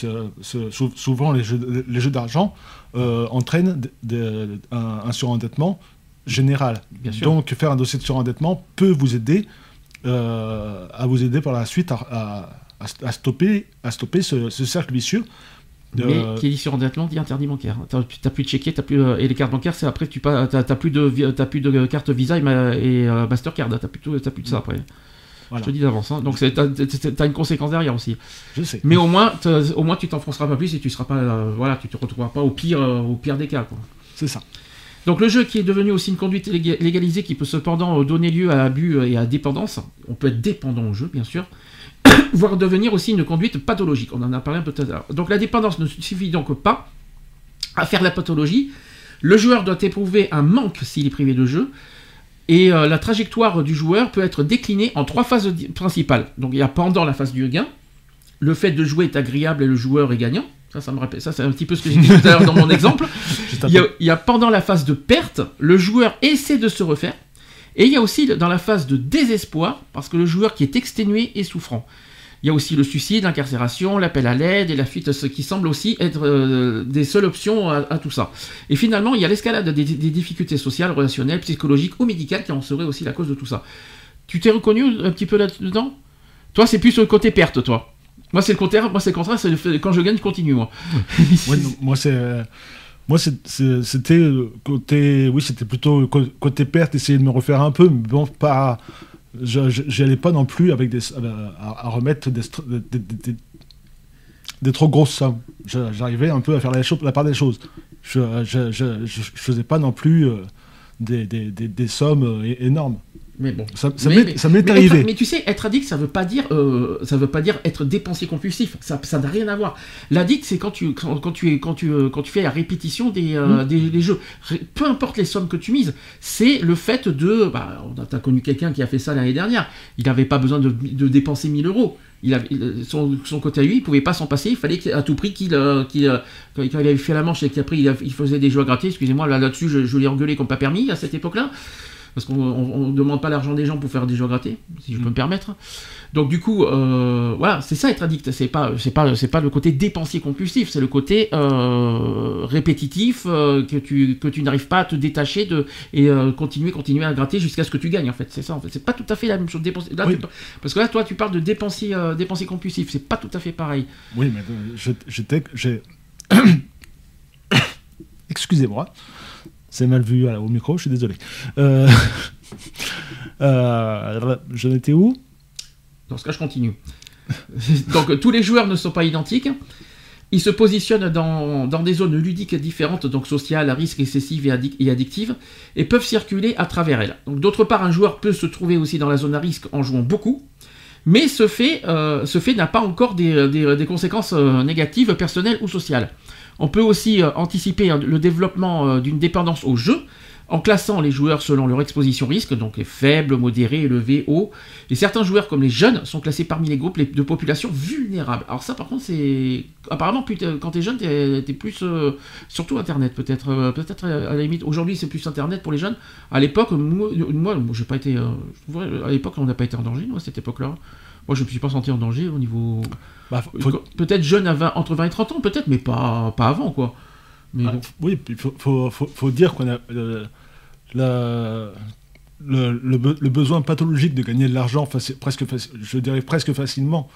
souvent les jeux, les jeux d'argent euh, entraînent de- de- un, un surendettement général. Bien sûr. Donc faire un dossier de surendettement peut vous aider euh, à vous aider par la suite à, à- à- à stopper, à stopper ce, ce cercle vicieux. Mais qui dit surendettement dit interdit bancaire. T'as plus de chéquier, t'as plus et les cartes bancaires, c'est après tu pas, t'as plus de plus carte Visa et, ma- et Mastercard. T'as plus plus de ça après. Voilà. Je te dis d'avance. hein. Donc t'as- t'as une conséquence derrière aussi. je sais. Mais au moins, au moins tu t'enfonceras pas plus et tu seras pas, euh, voilà, tu te retrouveras pas au pire, euh, au pire des cas. C'est ça. Donc le jeu qui est devenu aussi une conduite léga- légalisée qui peut cependant euh, donner lieu à abus et à dépendance, on peut être dépendant au jeu bien sûr, [coughs] voire devenir aussi une conduite pathologique, on en a parlé un peu tout à l'heure. Donc la dépendance ne suffit donc pas à faire la pathologie, le joueur doit éprouver un manque s'il est privé de jeu, et euh, la trajectoire du joueur peut être déclinée en trois phases principales. Donc il y a pendant la phase du gain, le fait de jouer est agréable et le joueur est gagnant. Ça, ça me rappelle, ça c'est un petit peu ce que j'ai dit tout à l'heure dans mon exemple. [laughs] Il y, a, peu- il y a pendant la phase de perte, le joueur essaie de se refaire. Et il y a aussi dans la phase de désespoir, parce que le joueur qui est exténué et souffrant. Il y a aussi le suicide, l'incarcération, l'appel à l'aide et la fuite, ce qui semble aussi être euh, des seules options à, tout ça. Et finalement, il y a l'escalade des, difficultés sociales, relationnelles, psychologiques ou médicales qui en serait aussi la cause de tout ça. Tu t'es reconnu un petit peu là-dedans? Toi, c'est plus le côté perte, toi. Moi, c'est le contraire. Moi, c'est le contraire. C'est quand je gagne, je continue, moi. [laughs] Moi, c'est. euh, Moi, c'était côté. Oui, c'était plutôt côté perte, essayer de me refaire un peu, mais bon, pas. Je- J'allais pas non plus avec des, à, remettre des, des, des- trop grosses sommes. J'arrivais un peu à faire la, la part des choses. Je, je faisais pas non plus euh, des, sommes euh, énormes. Mais bon. Ça, m'est arrivé. être- mais tu sais, être addict, ça veut pas dire, euh, ça veut pas dire être dépensier compulsif. Ça, ça n'a rien à voir. L'addict, c'est quand tu, quand, quand tu es, quand tu, euh, quand tu fais la répétition des, euh, des, des jeux. Peu importe les sommes que tu mises, c'est le fait de, bah, on a- t'as connu quelqu'un qui a fait ça l'année dernière. Il n'avait pas besoin de, de dépenser 1000 euros. Il avait, il- son, son côté à lui, il pouvait pas s'en passer. Il fallait à tout prix qu'il, euh, euh, quand il avait fait la manche et qu'après il, il faisait des jeux à gratter. Excusez-moi, là, là-dessus, je, je l'ai engueulé comme pas permis à cette époque-là. Parce qu'on ne demande pas l'argent des gens pour faire des jeux à gratter, si je peux me permettre. Donc du coup, euh, voilà, c'est ça être addict. C'est pas, c'est pas, c'est pas le côté dépensier compulsif, c'est le côté euh, répétitif euh, que tu, que tu n'arrives pas à te détacher de et continuer, continuer à gratter jusqu'à ce que tu gagnes. En fait, c'est ça. En fait, c'est pas tout à fait la même chose. Dépenser, là, Oui. tu- parce que là, toi, tu parles de dépensier, dépensier compulsif. C'est pas tout à fait pareil. Oui, mais je- j'étais. j'ai- [coughs] [coughs] Excusez-moi. C'est mal vu au micro, je suis désolé. Euh... [laughs] euh, J'en étais où? Dans ce cas, je continue. [laughs] Donc, tous les joueurs ne sont pas identiques. Ils se positionnent dans, dans des zones ludiques différentes, donc sociales, à risque excessif et, addic- et addictives, et peuvent circuler à travers elles. D'autre part, un joueur peut se trouver aussi dans la zone à risque en jouant beaucoup, mais ce fait, euh, fait n'a pas encore des, des- des conséquences euh, négatives, personnelles ou sociales. On peut aussi euh, anticiper hein, le développement euh, d'une dépendance au jeu, en classant les joueurs selon leur exposition risque, donc faible, modéré, élevé, haut, et certains joueurs, comme les jeunes, sont classés parmi les groupes de population vulnérables. Alors ça, par contre, c'est... Apparemment, t'es- quand t'es jeune, t'es es plus... euh, surtout Internet, peut-être. euh, peut-être euh, à la limite. Aujourd'hui, c'est plus Internet pour les jeunes. À l'époque, moi, j'ai pas été... euh, à l'époque, on n'a pas été en danger, à cette époque-là. Moi, je me suis pas senti en danger au niveau... Bah, faut- Peut-être jeune à 20 entre 20 et 30 ans, peut-être, mais pas, pas avant, quoi. Mais Ah, bon. oui, puis faut, faut, faut, dire qu'on a euh, la- le, le be- le besoin pathologique de gagner de l'argent, presque, je dirais presque facilement,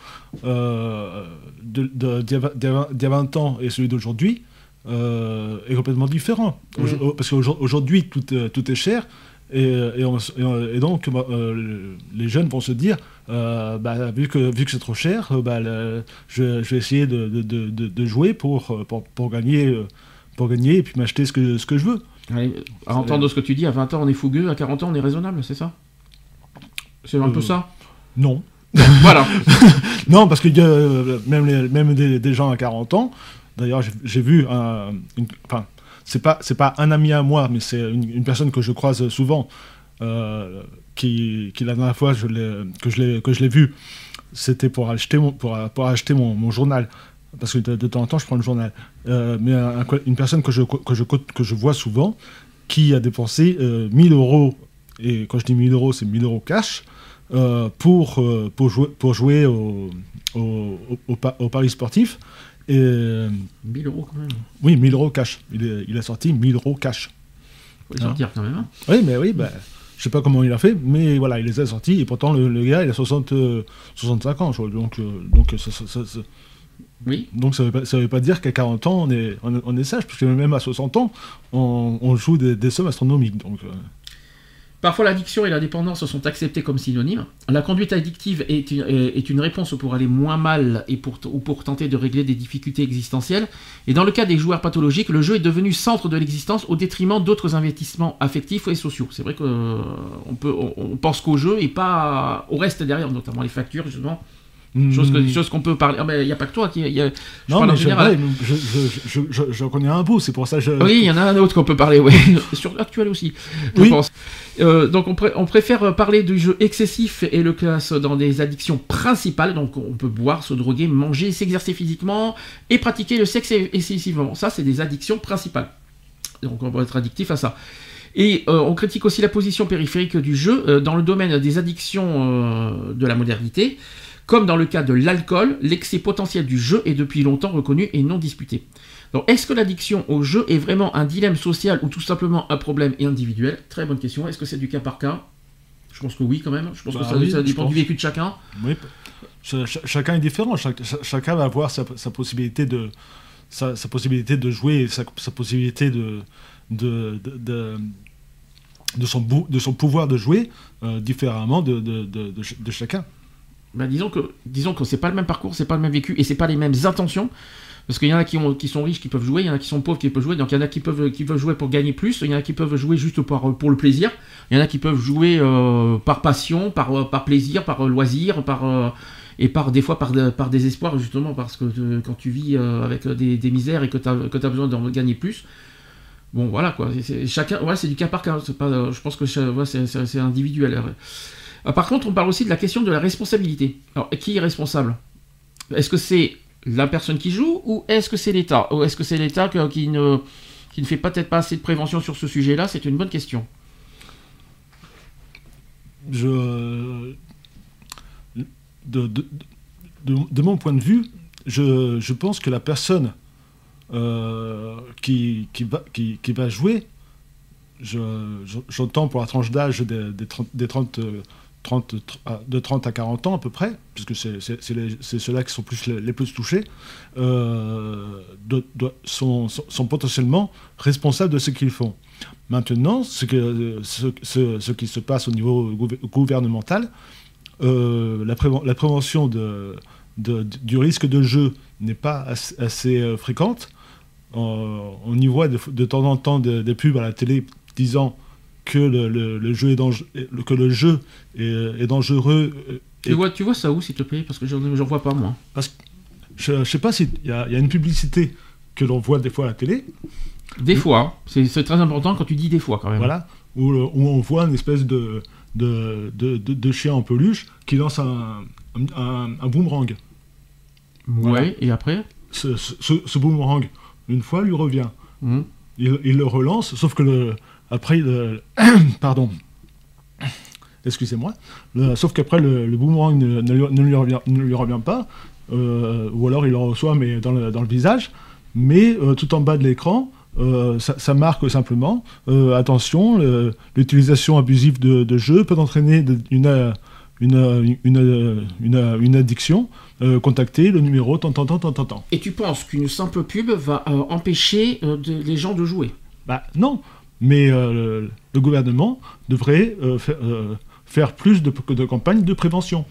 euh, de- de- d'il y a vingt- d'il y a vingt- d'il y a 20 ans et celui d'aujourd'hui, euh, est complètement différent. Mhm. Parce qu'aujourd'hui, tout, euh, tout est cher. Et, et, on s- et on- et donc, bah, euh, les jeunes vont se dire, euh, bah, vu que, vu que c'est trop cher, euh, bah, le- je, je vais essayer de, de- de- de- de jouer pour, euh, pour, pour gagner, euh, pour gagner et puis m'acheter ce que, ce que je veux. À entendre ce que tu dis, à 20 ans, on est fougueux, à 40 ans, on est raisonnable, c'est ça? C'est un peu Euh, ça? Non. [laughs] Voilà. [laughs] Non, parce euh, même, les- même des, des gens à 40 ans. D'ailleurs, j'ai- j'ai vu un. une- Enfin, c'est pas, c'est pas un ami à moi, mais c'est une, personne que je croise souvent. euh, qui, qui la dernière fois que je l'ai que je l'ai vu, c'était pour acheter mon, pour, acheter mon, journal. Parce que de, temps en temps, je prends le journal. Euh, mais une personne que je, que, je, que je vois souvent, qui a dépensé euh, 1000 euros, et quand je dis 1000 euros, c'est 1000 euros cash, euh, pour, euh, pour jouer, pour jouer au, au, au paris sportif. Et, euh, 1000 euros quand même. oui, 1000 euros cash. Il, est- il a sorti 1000 euros cash. Faut les sortir quand même. hein. Oui, mais oui, bah, je sais pas comment il a fait, mais voilà, il les a sortis. Et pourtant, le, le gars, il a 60, euh, 65 ans, je crois. Donc, euh, donc, ça, ça, ça- ça- Oui. donc ça veut pas, ça veut pas dire qu'à 40 ans, on est, on, est- on est sage, parce que même à 60 ans, on, on joue des, des sommes astronomiques. Donc, euh, Parfois, l'addiction et la dépendance sont acceptées comme synonymes. La conduite addictive est une, réponse pour aller moins mal et pour, ou pour tenter de régler des difficultés existentielles. Et dans le cas des joueurs pathologiques, le jeu est devenu centre de l'existence au détriment d'autres investissements affectifs et sociaux. C'est vrai qu'on on pense qu'au jeu et pas au reste derrière, notamment les factures, justement. Chose que- hmm, chose qu'on peut parler. Ah, mais il n'y a pas que toi qui. il Y a, je non, parle en mais général. je, je, je, je, je connais un bout, c'est pour ça que je. Oui, il y en a un autre qu'on peut parler, oui. [laughs] Sur l'actuel aussi, je Oui. pense. Euh, donc on, pré- on préfère parler du jeu excessif et le classe dans des addictions principales. Donc on peut boire, se droguer, manger, s'exercer physiquement et pratiquer le sexe excessivement. Ça, c'est des addictions principales. Donc on va être addictif à ça. Et euh, on critique aussi la position périphérique du jeu euh, dans le domaine des addictions de la modernité. Comme dans le cas de l'alcool, l'excès potentiel du jeu est depuis longtemps reconnu et non disputé. Donc, est-ce que l'addiction au jeu est vraiment un dilemme social ou tout simplement un problème individuel? Très bonne question. Est-ce que c'est du cas par cas? Je pense que oui, quand même. Je pense Bah que ça, oui, ça dépend du vécu de chacun. Oui, ch- ch- chacun est différent. Chac- ch- chacun va avoir sa, sa possibilité de sa, sa possibilité de jouer, sa, sa possibilité de de, de, de, de son, bou- de son pouvoir de jouer euh, différemment de chacun. Bah, disons que disons que c'est pas le même parcours, c'est pas le même vécu et c'est pas les mêmes intentions. Parce qu'il y en a qui, ont, qui sont riches qui peuvent jouer, il y en a qui sont pauvres qui peuvent jouer, donc il y en a qui peuvent, qui peuvent jouer pour gagner plus, il y en a qui peuvent jouer juste pour, pour le plaisir, il y en a qui peuvent jouer euh, par passion, par, euh, par plaisir, par loisir, par, et par des fois par, par désespoir, justement, parce que quand tu vis avec des, misères et que tu as, as, besoin d'en gagner plus. Bon, voilà quoi. chacun, c'est du cas par cas. Je pense que c'est individuel. Par contre, on parle aussi de la question de la responsabilité. Alors, qui est responsable? Est-ce que c'est la personne qui joue ou est-ce que c'est l'État? Ou est-ce que c'est l'État qui ne, fait peut-être pas assez de prévention sur ce sujet-là? C'est une bonne question. De, mon point de vue, je, pense que la personne euh, qui, va, jouer, j'entends pour la tranche d'âge des, des, 30, des 30 30, de 30 à 40 ans à peu près, puisque c'est ceux-là qui sont les, plus touchés, euh, sont, sont, potentiellement responsables de ce qu'ils font. Maintenant, ce, que, ce, ce, qui se passe au niveau gouvernemental, euh, la, prévention du risque de jeu n'est pas assez, euh, fréquente. on y voit de, de temps en temps des pubs à la télé disant que le, le, jeu est dangereux, que le jeu est, dangereux. Euh, tu, vois, tu vois ça où, s'il te plaît? Parce que j'en vois pas, moi. Parce que je, ne sais pas s'il y, y, a une publicité que l'on voit des fois à la télé. Des fois, c'est très important quand tu dis des fois, quand même. Voilà, où, où on voit une espèce de, de, de, de, chien en peluche qui lance un, un, un boomerang. Ouais, et après? Ce, ce, ce, boomerang, une fois, lui revient. Mmh. Il, il, le relance, sauf que le, après, le... [clears throat] pardon. Excusez-moi. Sauf qu'après, le, boomerang ne, lui revient, ne, lui revient, pas. Euh, ou alors il le reçoit, mais dans le, dans le visage. Mais euh, tout en bas de l'écran, euh, ça, marque simplement attention, l'utilisation abusive de, de, jeux peut entraîner une, une, une, une, addiction. contactez le numéro tant, tant, tant, tant, tant. Et tu penses qu'une simple pub va empêcher les gens de jouer? Bah non, mais euh, le gouvernement devrait euh, euh, faire plus de, de campagnes de prévention.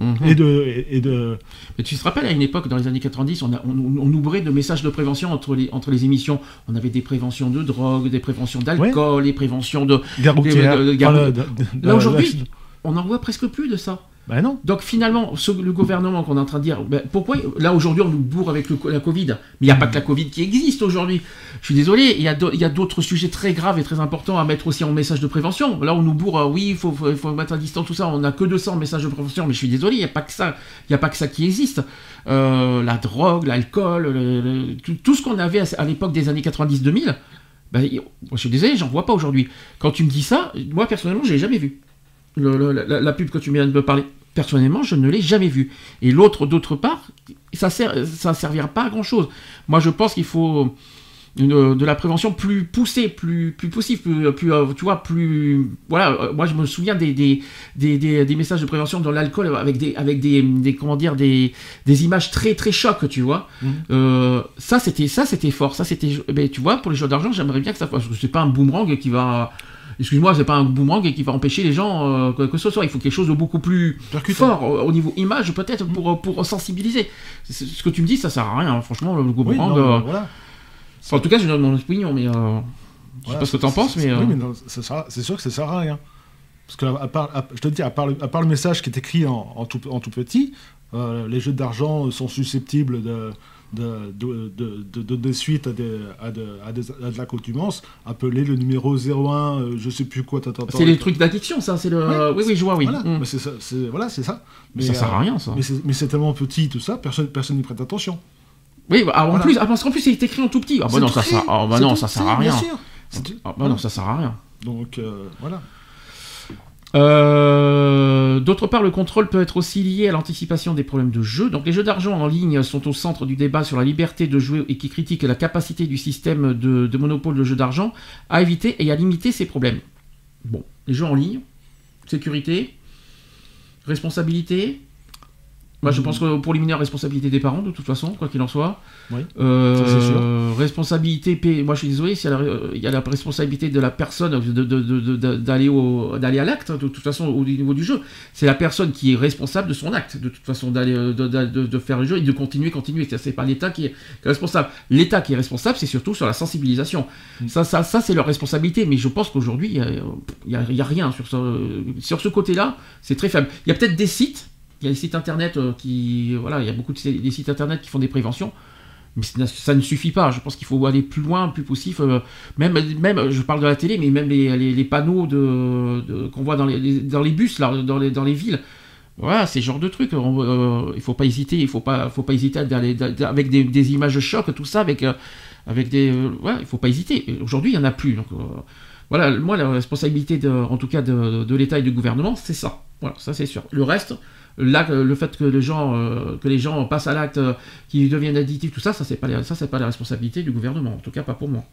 Mhm. Et, de, et, de... Mais tu te rappelles, à une époque, dans les années 90, on, on, ouvrait de messages de prévention entre les, entre les émissions. On avait des préventions de drogue, des préventions d'alcool, des préventions de... Là, aujourd'hui, on n'en voit presque plus de ça. Ben non. Donc finalement, le gouvernement qu'on est en train de dire, ben, pourquoi là aujourd'hui on nous bourre avec la Covid Mais il n'y a pas que la Covid qui existe aujourd'hui. Je suis désolé, il y a d'autres sujets très graves et très importants à mettre aussi en message de prévention. Là on nous bourre, euh, oui, il faut, faut, mettre à distance tout ça, on n'a que 200 messages de prévention, mais je suis désolé, il n'y a pas que ça, a pas que ça qui existe. Euh, la drogue, l'alcool, tout, ce qu'on avait à, l'époque des années 90-2000, ben, je suis désolé, j'en vois pas aujourd'hui. Quand tu me dis ça, moi personnellement, je l'ai jamais vu. la, pub que tu viens de me parler personnellement, je ne l'ai jamais vu. Et l'autre, d'autre part, ça ne ça servira pas à grand chose. Moi, je pense qu'il faut une, de la prévention plus poussée, plus, plus possible, plus, plus euh, tu vois, plus. Voilà, euh, moi, je me souviens des, des, des, des messages de prévention dans l'alcool avec des, avec des, des, comment dire, des, des images très, très chocs, tu vois. Mmh. Euh, ça, c'était, ça, c'était fort. Ça, c'était, ben, tu vois, pour les jeux d'argent, j'aimerais bien que ça. C'est pas un boomerang qui va excuse-moi, c'est pas un boomerang qui va empêcher les gens euh, que, ce soit. Il faut quelque chose de beaucoup plus fort euh, au niveau image, peut-être, pour, pour sensibiliser. Ce que tu me dis, ça sert à rien, hein. franchement, le boomerang. Euh, voilà. en tout cas, je donne mon opinion, mais. Je sais pas ce que tu en penses, mais. Oui, mais c'est sûr que ça sert à rien. Parce que, à part, je te dis, à part, le, à part, le, message qui est écrit en, en, tout, en tout, petit, les jeux d'argent sont susceptibles de de, de, de, de, de suite à, des, à, de, à, de, à de l'accoutumance, appeler le numéro 01, euh, je sais plus quoi. C'est les trucs d'addiction, ça. C'est le. Oui, oui, je vois, oui. Voilà, mm. c'est ça. Voilà, ça. Mais, ça sert à rien, ça. Mais c'est tellement petit, tout ça, personne personne n'y prête attention. Oui, bah, en plus, ah, parce qu'en plus, c'est écrit en tout petit. Ah bah non, ça, sert, ah, bah non, ça sert à rien. Ah bah non, ça sert à rien. Donc, euh, voilà. Euh, d'autre part, le contrôle peut être aussi lié à l'anticipation des problèmes de jeu. Donc, les jeux d'argent en ligne sont au centre du débat sur la liberté de jouer et qui critiquent la capacité du système de, monopole de jeux d'argent à éviter et à limiter ces problèmes. Bon, les jeux en ligne, sécurité, responsabilité. Moi, je pense que pour les mineurs, responsabilité des parents, de toute façon, quoi qu'il en soit. Oui. Euh, Ça, sûr. Responsabilité, P- moi je suis désolé, y la- il y a la responsabilité de la personne de- de- d'aller au- d'aller à l'acte, de toute façon, au niveau du jeu. C'est la personne qui est responsable de son acte, de toute façon, d'aller euh, de, de- de- de faire le jeu et de continuer, continuer. C'est- pas l'État qui est, qui est responsable. L'État qui est responsable, c'est surtout sur la sensibilisation. Ça, ça, ça c'est leur responsabilité, mais je pense qu'aujourd'hui, il y a- a rien sur ce, sur ce côté-là, c'est très faible. Il y a peut-être des sites, il y a des sites internet euh, qui, voilà, il y a beaucoup de des sites internet qui font des préventions. Mais ça ne- suffit pas. Je pense qu'il faut aller plus loin, plus possible. euh, même, même, je parle de la télé, mais même les, les- les panneaux de, de- qu'on voit dans les, les- dans les bus, là, dans, les, dans les villes. Voilà, c'est ce genre de trucs. Euh, il faut pas hésiter. Il faut pas, faut pas hésiter avec des, images chocs, tout ça, avec, avec des. euh, il faut pas hésiter. Aujourd'hui, il y en a plus. Donc, voilà, moi, la responsabilité, de, en tout cas, de, de l'État et du gouvernement, c'est ça. Voilà, ça c'est sûr. Le reste, là, le fait que les gens, euh, que les gens passent à l'acte, euh, qu'ils deviennent addictifs, tout ça, ça c'est pas, les- ça c'est pas la responsabilité du gouvernement. En tout cas, pas pour moi.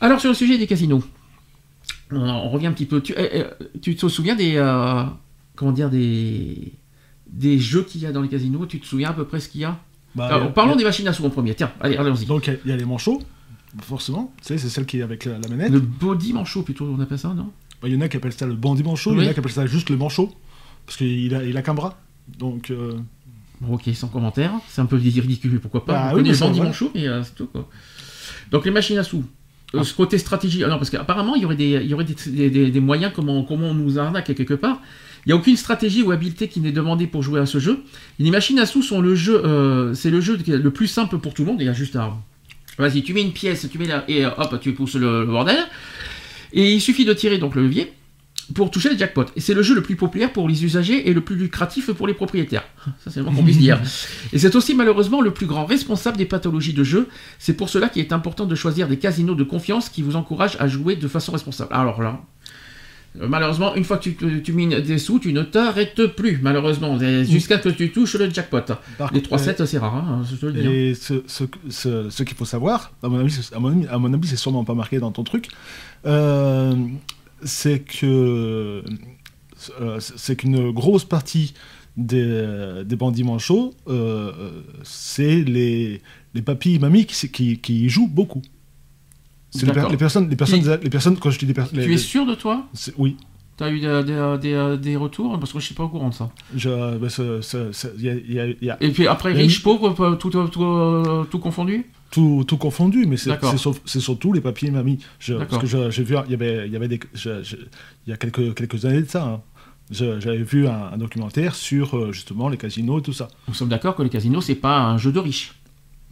Alors sur le sujet des casinos, on, on revient un petit peu. Tu, eh, eh, tu te souviens des, euh, comment dire, des, des jeux qu'il y a dans les casinos? Tu te souviens à peu près ce qu'il y a? Bah, Alors, a- Parlons des machines à sous en premier. Tiens, allez, allons-y. Donc, il y a- il y, a les manchots, forcément. Tu sais, c'est celle qui est avec la, manette. Le body manchot plutôt, on appelle ça, non? Bah, Il y en a qui appellent ça le bandit manchot, il y en a qui appellent ça juste le manchot. Parce qu'il a, il a qu'un bras. Donc, euh, Bon, ok, sans commentaire. C'est un peu ridicule, pourquoi pas. Bah on oui, connaît mais bandit manchot, mais euh, c'est tout, quoi. Donc les machines à sous. Euh, Ah. Ce côté stratégie. Ah non, parce qu'apparemment, il y aurait, des, il y aurait des, des- des- des moyens comment, comment on nous arnaque quelque part. Il n'y a aucune stratégie ou habileté qui n'est demandée pour jouer à ce jeu. Les machines à sous sont le jeu, euh, c'est le jeu le plus simple pour tout le monde. Il y a juste à, vas-y, tu mets une pièce, tu mets là, et hop, tu pousses le, le bordel. Et il suffit de tirer donc le levier pour toucher le jackpot. Et c'est le jeu le plus populaire pour les usagers et le plus lucratif pour les propriétaires. Ça, c'est le qu'on puisse dire. [laughs] Et c'est aussi malheureusement le plus grand responsable des pathologies de jeu. C'est pour cela qu'il est important de choisir des casinos de confiance qui vous encouragent à jouer de façon responsable. Alors là, euh, malheureusement, une fois que tu, tu mines des sous, tu ne t'arrêtes plus, malheureusement, Et jusqu'à ce que tu touches le jackpot. par Les contre, 3-7, c'est rare, hein, je te le dis. hein. Et ce, ce, ce- ce qu'il faut savoir, à mon avis, c'est- à mon avis, à mon avis, c'est sûrement pas marqué dans ton truc, euh, c'est que euh, c'est qu'une grosse partie des, des bandits manchots, euh, c'est les, les papis et mamies qui, qui, qui y jouent beaucoup. C'est les, per- D'accord. les personnes, les personnes, les personnes, quand je dis des personnes, Tu es sûr de toi? Oui, T'as eu des, des- des- des retours? Parce que je suis pas au courant de ça. je, ce- ce- ce- il y a- il y a- il y a Et puis après, riche, pauvre, tout, tout, tout, tout confondu? Tout, tout confondu, mais c'est surtout les papiers. Je, D'accord. parce que j'ai vu, il y avait, il y avait des, je- je- il y a quelques, quelques années de ça, hein, j'avais vu un, un documentaire sur euh, justement les casinos et tout ça. Nous sommes d'accord que le casino, c'est pas un jeu de riches.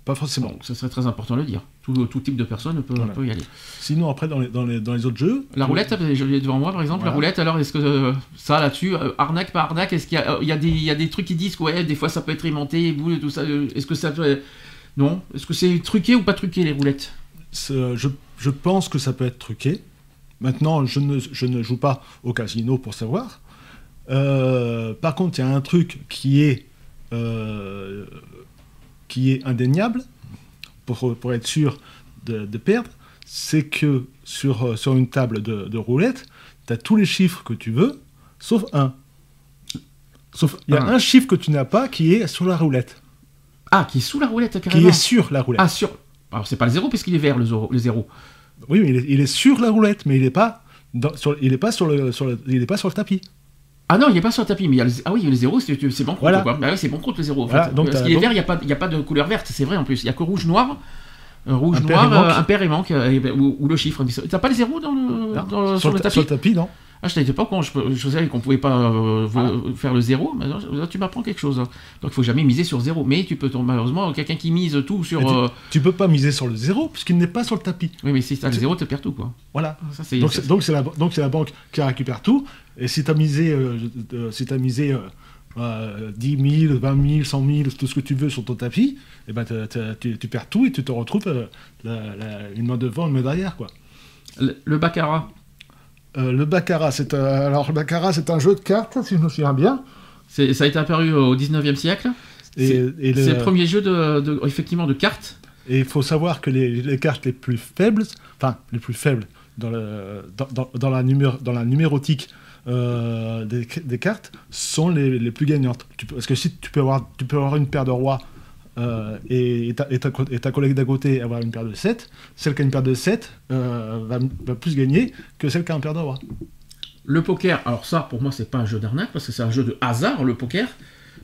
Pas forcément. Donc, ce serait très important de le dire. Tout, tout type de personne peut, Voilà. peut y aller. Sinon, après, dans les, dans les, dans les autres jeux. La roulette, je l'ai devant moi par exemple, la roulette, alors est-ce que euh, ça là-dessus, euh, arnaque, pas arnaque, est-ce qu'il y a, euh, y, des- il y a des trucs qui disent que ouais, des fois ça peut être aimanté, boule et tout ça, est-ce que ça peut. Non Est-ce que c'est truqué ou pas truqué les roulettes? Je, je pense que ça peut être truqué. Maintenant, je ne, je ne joue pas au casino pour savoir. Euh, par contre, il y a un truc qui est, euh, qui est indéniable, pour, pour être sûr de, de perdre, c'est que sur, sur une table de, de roulette, tu as tous les chiffres que tu veux, sauf un. Sauf, il y a Un. un chiffre que tu n'as pas qui est sur la roulette, Ah, qui est sous la roulette qui carrément est sur la roulette. Ah, sur. Alors c'est pas le zéro puisqu'il est vert le zéro. Le zéro. Oui, mais il est, il est sur la roulette, mais il n'est pas, dans- sur, il est pas sur le, sur le- il est pas sur le tapis. Ah non, il est pas sur le tapis, mais il y a le... Ah oui, le zéro, c'est c'est banqueroute Voilà. quoi. Bah c'est banqueroute le zéro. en Voilà, fait. donc Parce t'as- qu'il est donc- vert, il n'y a, pas- y a pas de couleur verte, c'est vrai en plus. Il y a que rouge, noir. euh, rouge, Impair noir, et manque. euh, impair et manque, euh, ben, ou, ou le chiffre. T'as pas le zéro dans le, Non, dans le- sur, sur, le ta- tapis sur le tapis, non Ah, je n'étais pas con, je, je savais qu'on pouvait pas euh, faire le zéro, mais là, tu m'apprends quelque chose. Donc il faut jamais miser sur zéro, mais tu peux malheureusement quelqu'un qui mise tout sur. Tu- euh, Tu peux pas miser sur le zéro puisqu'il n'est pas sur le tapis. Oui, mais si t'as le tu- zéro, tu perds tout quoi. Voilà. Ça, Donc c'est donc c'est la, donc c'est la banque qui récupère tout. Et si tu as misé, euh, euh, si t'as misé euh, euh, 10 000, 20 000, 100 000, tout ce que tu veux sur ton tapis, et ben t'as- t'as- tu, tu perds tout et tu te retrouves euh, la- la- une main devant, une main derrière. Quoi. le, le baccarat. Euh, le baccarat, c'est euh, alors le baccarat, c'est un jeu de cartes, si je me souviens bien. C'est- Ça a été apparu au 19e siècle. Et, C'est et le- c'est le premier jeu de, de- effectivement de cartes. Et il faut savoir que les, les cartes les plus faibles, enfin les plus faibles, dans, le, dans, dans- dans la, numéro, dans la numérotique euh, des, des cartes sont les, les plus gagnantes. Tu parce que si tu peux avoir, tu peux avoir une paire de rois euh, et, ta, collègue d'à côté avoir une paire de 7, celle qui a une paire de 7 euh, va, plus gagner que celle qui a une paire de. Le poker, alors ça pour moi c'est pas un jeu d'arnaque parce que c'est un jeu de hasard le poker.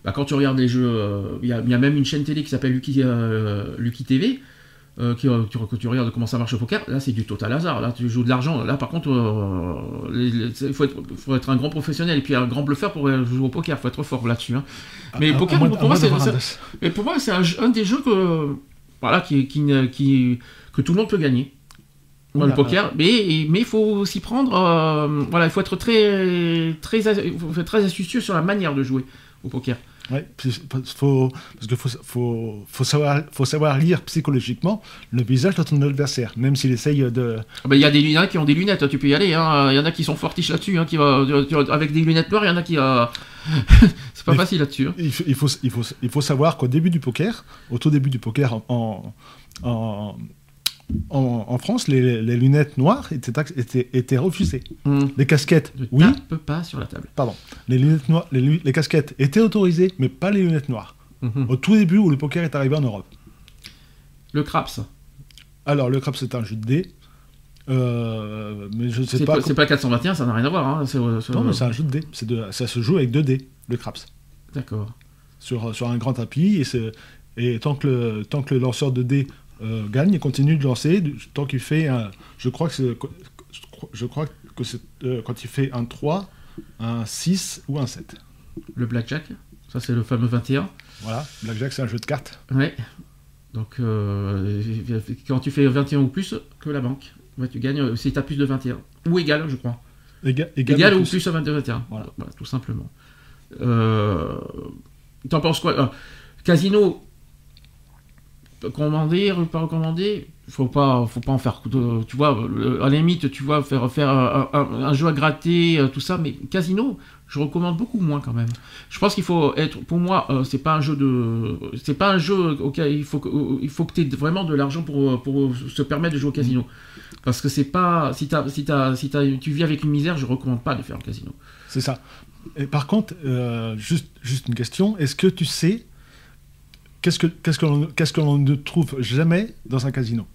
Bah, quand tu regardes les jeux, euh, il y, a- même une chaîne télé qui s'appelle Lucky TV. Euh, qui, euh, tu, que tu regardes comment ça marche le poker, là c'est du total hasard. Là tu joues de l'argent. Là par contre, euh, il faut, être, faut être un grand professionnel et puis un grand bluffeur pour euh, jouer au poker. Il faut être fort là-dessus. hein. Mais À- à poker, pour moi, c'est- un c'est- dos. Et pour moi, c'est un, jeu- un des jeux que, voilà, qui, qui, ne- qui- que tout le monde peut gagner. Moi, le poker, mais mais il faut s'y prendre. euh, voilà, il faut être très très as- il faut être très astucieux sur la manière de jouer au poker. Ouais, faut, parce qu'il faut, faut, faut, savoir, faut savoir lire psychologiquement le visage de ton adversaire, même s'il essaye de. Ah ben, Il y a des a qui ont des lunettes, tu peux y aller. hein. Il y en a qui sont fortiches là-dessus, hein, qui va avec des lunettes noires. Il y en a qui euh, [laughs] c'est pas Mais- facile là-dessus. hein. Il faut, il faut, il faut, il faut savoir qu'au début du poker, au tout début du poker en, en, en, en- en France, les, les lunettes noires étaient, tax- étaient, étaient refusées. Hum. Les casquettes, Ne oui, tape pas sur la table. pardon. Les, lunettes noires, les, casquettes étaient autorisées, mais pas les lunettes noires. Mhm. Au tout début où le poker est arrivé en Europe. Le craps, Alors, le crabe, c'est un jeu de dés. Euh, mais je ne sais c'est pas. pas, c'est pas 421, ça n'a rien à voir. hein. C'est- c'est- Non, mais c'est un jeu de dés. C'est de- ça se joue avec deux dés, le craps. D'accord. Sur, sur un grand tapis. Et, tant, que le, tant que le lanceur de dés euh, gagne, il continue de lancer. Tant qu'il fait un. Je crois que c'est. Je crois que c'est euh, quand il fait un 3, un 6 ou un 7. Le blackjack, ça c'est le fameux 21. Voilà. Blackjack, c'est un jeu de cartes. Ouais. Donc, euh, quand tu fais 21 ou plus que la banque, ouais, tu gagnes euh, si tu as plus de 21. Ou égal, je crois. Égal, ou plus. plus à 22, 21. Voilà. Voilà, tout simplement. Euh, T'en penses quoi? Casino, commander pas recommander faut pas, faut pas en faire. de- Tu vois, le- à la limite, tu vois, faire, faire un, un- jeu à gratter, euh, tout ça, mais casino, je recommande beaucoup moins quand même. Je pense qu'il faut être, pour moi, euh, c'est pas un jeu de, c'est pas un jeu auquel il faut il faut que tu aies vraiment de l'argent pour, pour se permettre de jouer au casino. Parce que c'est pas, si, t'as- si, t'as- si t'as- tu vis avec une misère, je recommande pas de faire un casino. C'est ça. Et par contre, euh, juste, juste une question. Est-ce que tu sais qu'est-ce que, qu'est-ce que l'on qu'est-ce que l'on ne trouve jamais dans un casino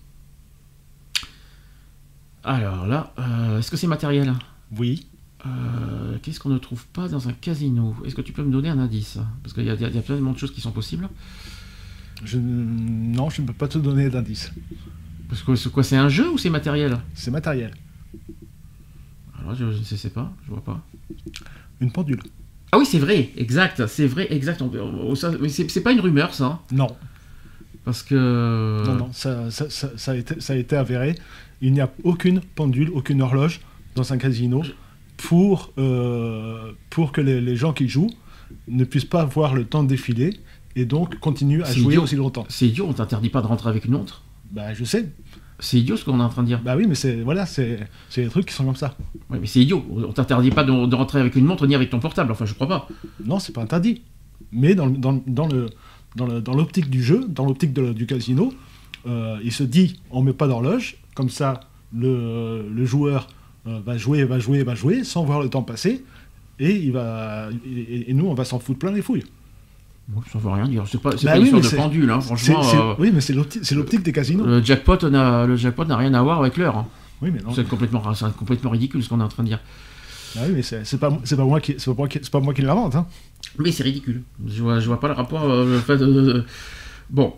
Alors là, euh, est-ce que c'est matériel? Oui. Euh, Qu'est-ce qu'on ne trouve pas dans un casino? Est-ce que tu peux me donner un indice? Parce qu'il y, y a il y a tellement de choses qui sont possibles. Je, non, je ne peux pas te donner d'indice. Parce que c'est quoi C'est un jeu ou c'est matériel? C'est matériel. Alors je ne sais, sais pas, je vois pas. Une pendule. Ah oui, c'est vrai, exact, c'est vrai, exact. C'est pas une rumeur ça, hein, Non. parce que. Non, non, ça, ça, ça- ça a été, ça a été avéré. Il n'y a aucune pendule, aucune horloge dans un casino pour, euh, pour que les, les gens qui jouent ne puissent pas voir le temps défiler et donc continuent à jouer idiot. aussi longtemps. C'est idiot, on t'interdit pas de rentrer avec une montre. Bah, je sais. C'est idiot ce qu'on est en train de dire. Bah oui, mais c'est voilà, c'est des trucs qui sont comme ça. Ouais, mais c'est idiot. On t'interdit pas de, de rentrer avec une montre ni avec ton portable. Enfin, je crois pas. Non, c'est pas interdit. Mais dans, le- dans, dans le dans le- dans l'optique du jeu, dans l'optique du casino, euh, il se dit on met pas d'horloge, comme ça le, le joueur euh, va jouer, va jouer, va jouer, sans voir le temps passer, et il va et, et nous on va s'en foutre plein les fouilles. Ça veut rien dire. C'est pas, c'est Bah pas oui, une histoire de pendule, hein. Franchement, euh, oui, mais c'est l'optique, des casinos. le jackpot n'a le jackpot n'a rien à voir avec l'heure. hein. Oui, mais non. C'est complètement, c'est complètement ridicule ce qu'on est en train de dire. Ah oui, mais c'est pas c'est pas moi qui c'est pas moi qui c'est pas moi qui l'invente. Hein. Mais c'est ridicule. Je vois, je vois pas le rapport. euh, le fait de- de- Bon.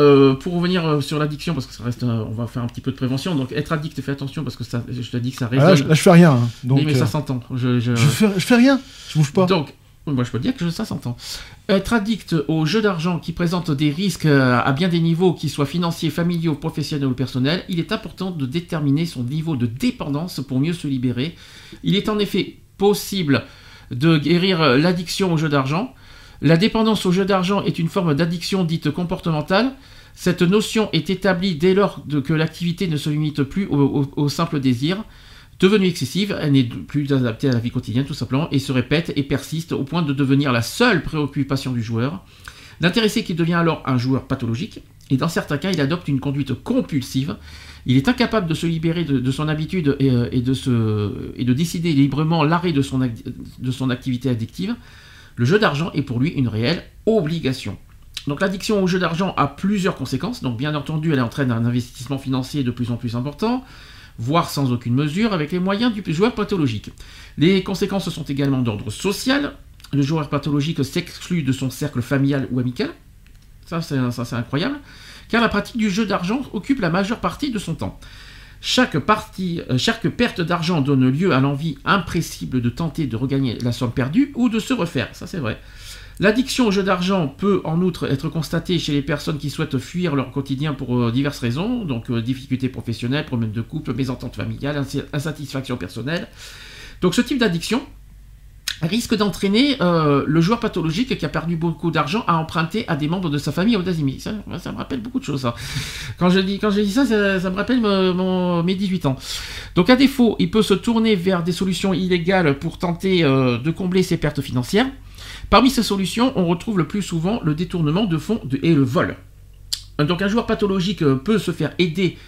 Euh, pour revenir sur l'addiction, parce que ça reste, on va faire un petit peu de prévention. Donc, être addict, fais attention parce que ça, je te dis que ça Ah, là, je, résonne. là, je fais rien. hein. Donc mais ça s'entend. Je, je- fais je fais rien. Je bouge pas. Donc, moi je peux dire que ça s'entend. Être addict aux jeux d'argent qui présentent des risques euh, à bien des niveaux, qu'ils soient financiers, familiaux, professionnels ou personnels, il est important de déterminer son niveau de dépendance pour mieux se libérer. Il est en effet possible de guérir euh, l'addiction aux jeux d'argent. La dépendance aux jeux d'argent est une forme d'addiction dite comportementale. Cette notion est établie dès lors que l'activité ne se limite plus au simple désir. Devenue excessive, elle n'est plus adaptée à la vie quotidienne tout simplement et se répète et persiste au point de devenir la seule préoccupation du joueur. L'intéressé qui devient alors un joueur pathologique et dans certains cas, il adopte une conduite compulsive. Il est incapable de se libérer de, son habitude et, euh, et, de décider librement l'arrêt de de son activité addictive. Le jeu d'argent est pour lui une réelle obligation. Donc l'addiction au jeu d'argent a plusieurs conséquences. Donc bien entendu, elle entraîne un investissement financier de plus en plus important, voire sans aucune mesure, avec les moyens du joueur pathologique. Les conséquences sont également d'ordre social. Le joueur pathologique s'exclut de son cercle familial ou amical. Ça, c'est incroyable. Car la pratique du jeu d'argent occupe la majeure partie de son temps. Chaque, euh, chaque perte d'argent donne lieu à l'envie impressible de tenter de regagner la somme perdue ou de se refaire. Ça, c'est vrai. L'addiction au jeu d'argent peut en outre être constatée chez les personnes qui souhaitent fuir leur quotidien pour euh, diverses raisons, donc euh, difficultés professionnelles, problèmes de couple, mésentente familiale, insatisfaction personnelle. Donc ce type d'addiction risque d'entraîner euh, le joueur pathologique qui a perdu beaucoup d'argent à emprunter à des membres de sa famille aux États-Unis. Ça, me rappelle beaucoup de choses. Dis, quand je dis ça, ça, me rappelle mes 18 ans. Donc à défaut, il peut se tourner vers des solutions illégales pour tenter de combler ses pertes financières. Parmi ces solutions, on retrouve le plus souvent le détournement de fonds et le vol. Donc un joueur pathologique euh, peut se faire aider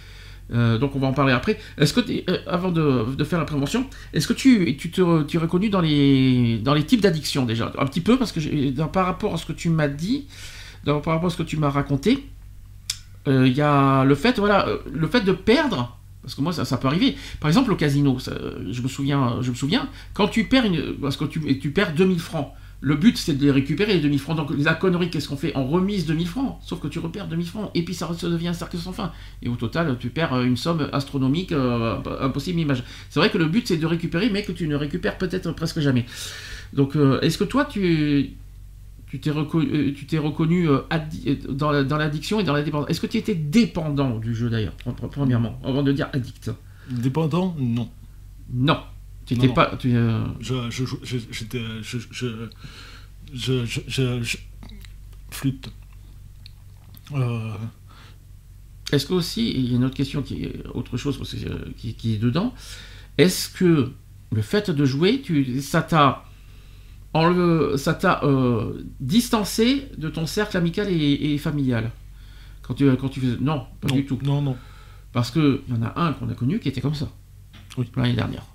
euh, donc on va en parler après. Est-ce que euh, avant de, faire la prévention, est-ce que tu, tu es reconnu dans les dans les types d'addiction déjà? Un petit peu parce que par rapport à ce que tu m'as dit, par rapport à ce que tu m'as raconté, il y a le fait voilà le fait de perdre parce que moi ça, ça peut arriver. Par exemple au casino, je me souviens je me souviens quand tu perds une, parce que tu, tu perds 2000 francs. Le but, c'est de les récupérer, les 2000 francs. Donc, la connerie, qu'est-ce qu'on fait On remise 2000 francs. Sauf que tu repères 2000 francs. Et puis, ça, devient un cercle sans fin. Et au total, tu perds une somme astronomique, euh, impossible image. C'est vrai que le but, c'est de récupérer, mais que tu ne récupères peut-être presque jamais. Donc, euh, est-ce que toi, tu. Tu t'es reconnu, tu t'es reconnu euh, dans, l'addiction et dans la dépendance? Est-ce que tu étais dépendant du jeu d'ailleurs, premièrement, avant de dire addict? Dépendant, non. Non. Tu n'étais pas. Tu, euh, je, je, j'étais, je, je, je, flûte. Euh. Est-ce que aussi, il y a une autre question qui est autre chose euh, qui, qui, est dedans. Est-ce que le fait de jouer, tu, ça t'a ça t'a distancé de ton cercle amical et, familial? Quand tu, quand tu faisais... Non, pas du tout. Non, non. Parce qu'il y en a un qu'on a connu qui était comme ça. Oui. L'année dernière.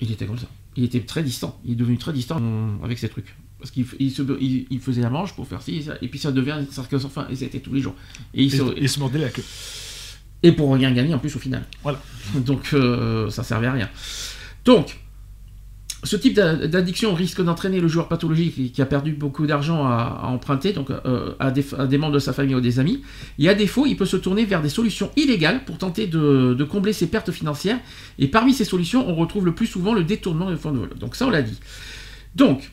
Il était comme ça. Il était très distant. Il est devenu très distant avec ces trucs. Parce qu'il il, faisait la manche pour faire ci et ça. Et puis ça devient un sans fin. Et c'était tous les jours. Et il, se, mordait la queue. Et pour rien gagner en plus au final. Voilà. Donc euh, ça servait à rien. Donc, ce type d'addiction risque d'entraîner le joueur pathologique qui a perdu beaucoup d'argent à, emprunter donc euh, à, des, membres de sa famille ou des amis. Et à défaut, il peut se tourner vers des solutions illégales pour tenter de, combler ses pertes financières. Et parmi ces solutions, on retrouve le plus souvent le détournement de fonds de vol. Donc ça, on l'a dit. Donc.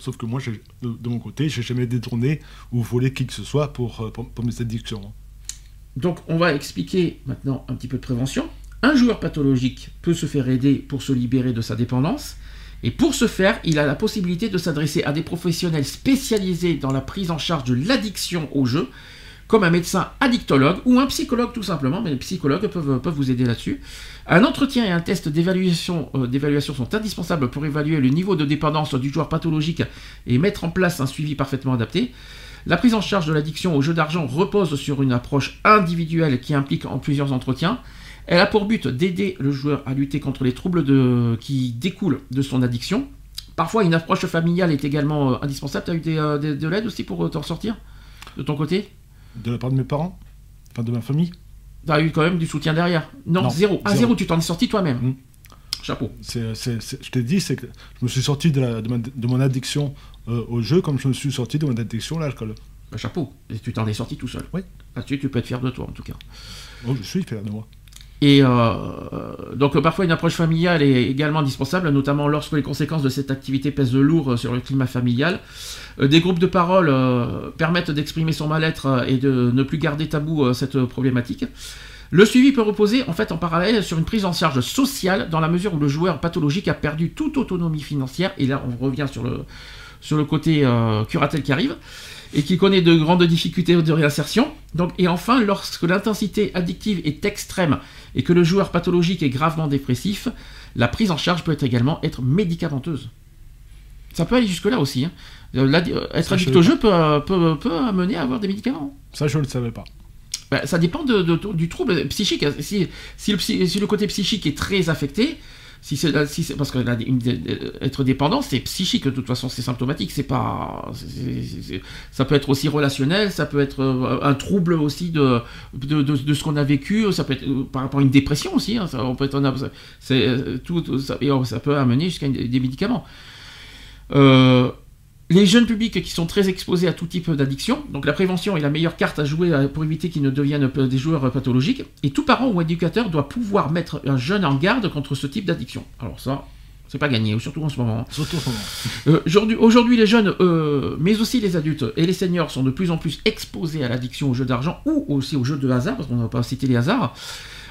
Sauf que moi, de, mon côté, j'ai jamais détourné ou volé qui que ce soit pour, euh, pour mes addictions. Donc on va expliquer maintenant un petit peu de prévention. Un joueur pathologique peut se faire aider pour se libérer de sa dépendance. Et pour ce faire, il a la possibilité de s'adresser à des professionnels spécialisés dans la prise en charge de l'addiction au jeu, comme un médecin addictologue ou un psychologue tout simplement, mais les psychologues peuvent, peuvent vous aider là-dessus. Un entretien et un test d'évaluation euh, sont indispensables pour évaluer le niveau de dépendance du joueur pathologique et mettre en place un suivi parfaitement adapté. La prise en charge de l'addiction au jeu d'argent repose sur une approche individuelle qui implique en plusieurs entretiens. Elle a pour but d'aider le joueur à lutter contre les troubles de... qui découlent de son addiction. Parfois, une approche familiale est également euh, indispensable. Tu as eu euh, de l'aide aussi pour euh, t'en sortir De ton côté? De la part de mes parents? Enfin, de ma famille? Tu as eu quand même du soutien derrière Non, zéro. Ah, zéro. tu t'en es sorti toi-même. Mmh. Chapeau. je t'ai dit, c'est que je me suis sorti de, de, mon addiction au jeu comme je me suis sorti de mon addiction à l'alcool. Bah, chapeau. Et tu t'en es sorti tout seul. Oui. Là-dessus, tu peux être fier de toi, en tout cas. Oh, je suis fier de moi. Et euh, donc parfois une approche familiale est également indispensable, notamment lorsque les conséquences de cette activité pèsent lourd sur le climat familial. Euh, des groupes de parole euh, permettent d'exprimer son mal-être et de ne plus garder tabou cette problématique. Le suivi peut reposer en fait en parallèle sur une prise en charge sociale dans la mesure où le joueur pathologique a perdu toute autonomie financière. Et là on revient sur le, sur le côté curatelle qui arrive et qui connaît de grandes difficultés de réinsertion. Et enfin, lorsque l'intensité addictive est extrême et que le joueur pathologique est gravement dépressif, la prise en charge peut également être médicamenteuse. Ça peut aller jusque-là aussi. Hein. Euh, euh, être addict au jeu peut, peut, peut, amener à avoir des médicaments. Ça, je ne le savais pas. bah, ça dépend de, de- du trouble psychique. Si, si, le, psy- si le côté psychique est très affecté, si c'est, parce que être dépendant, c'est psychique de toute façon, c'est symptomatique. C'est pas, ça peut être aussi relationnel, ça peut être euh, un trouble aussi de, de, ce qu'on a vécu, ça peut être euh, par rapport à une dépression aussi. hein, ça, on peut euh, tout, ça, ça peut amener jusqu'à des médicaments. Euh, les jeunes publics qui sont très exposés à tout type d'addiction, donc la prévention est la meilleure carte à jouer euh, pour éviter qu'ils ne deviennent euh, des joueurs pathologiques, et tout parent ou éducateur doit pouvoir mettre un jeune en garde contre ce type d'addiction. Alors ça, c'est pas gagné, surtout en ce moment. Surtout en ce moment. Euh, Aujourd'hui, aujourd'hui, les jeunes, euh, mais aussi les adultes et les seniors sont de plus en plus exposés à l'addiction aux jeux d'argent ou aussi aux jeux de hasard, parce qu'on n'a pas cité les hasards.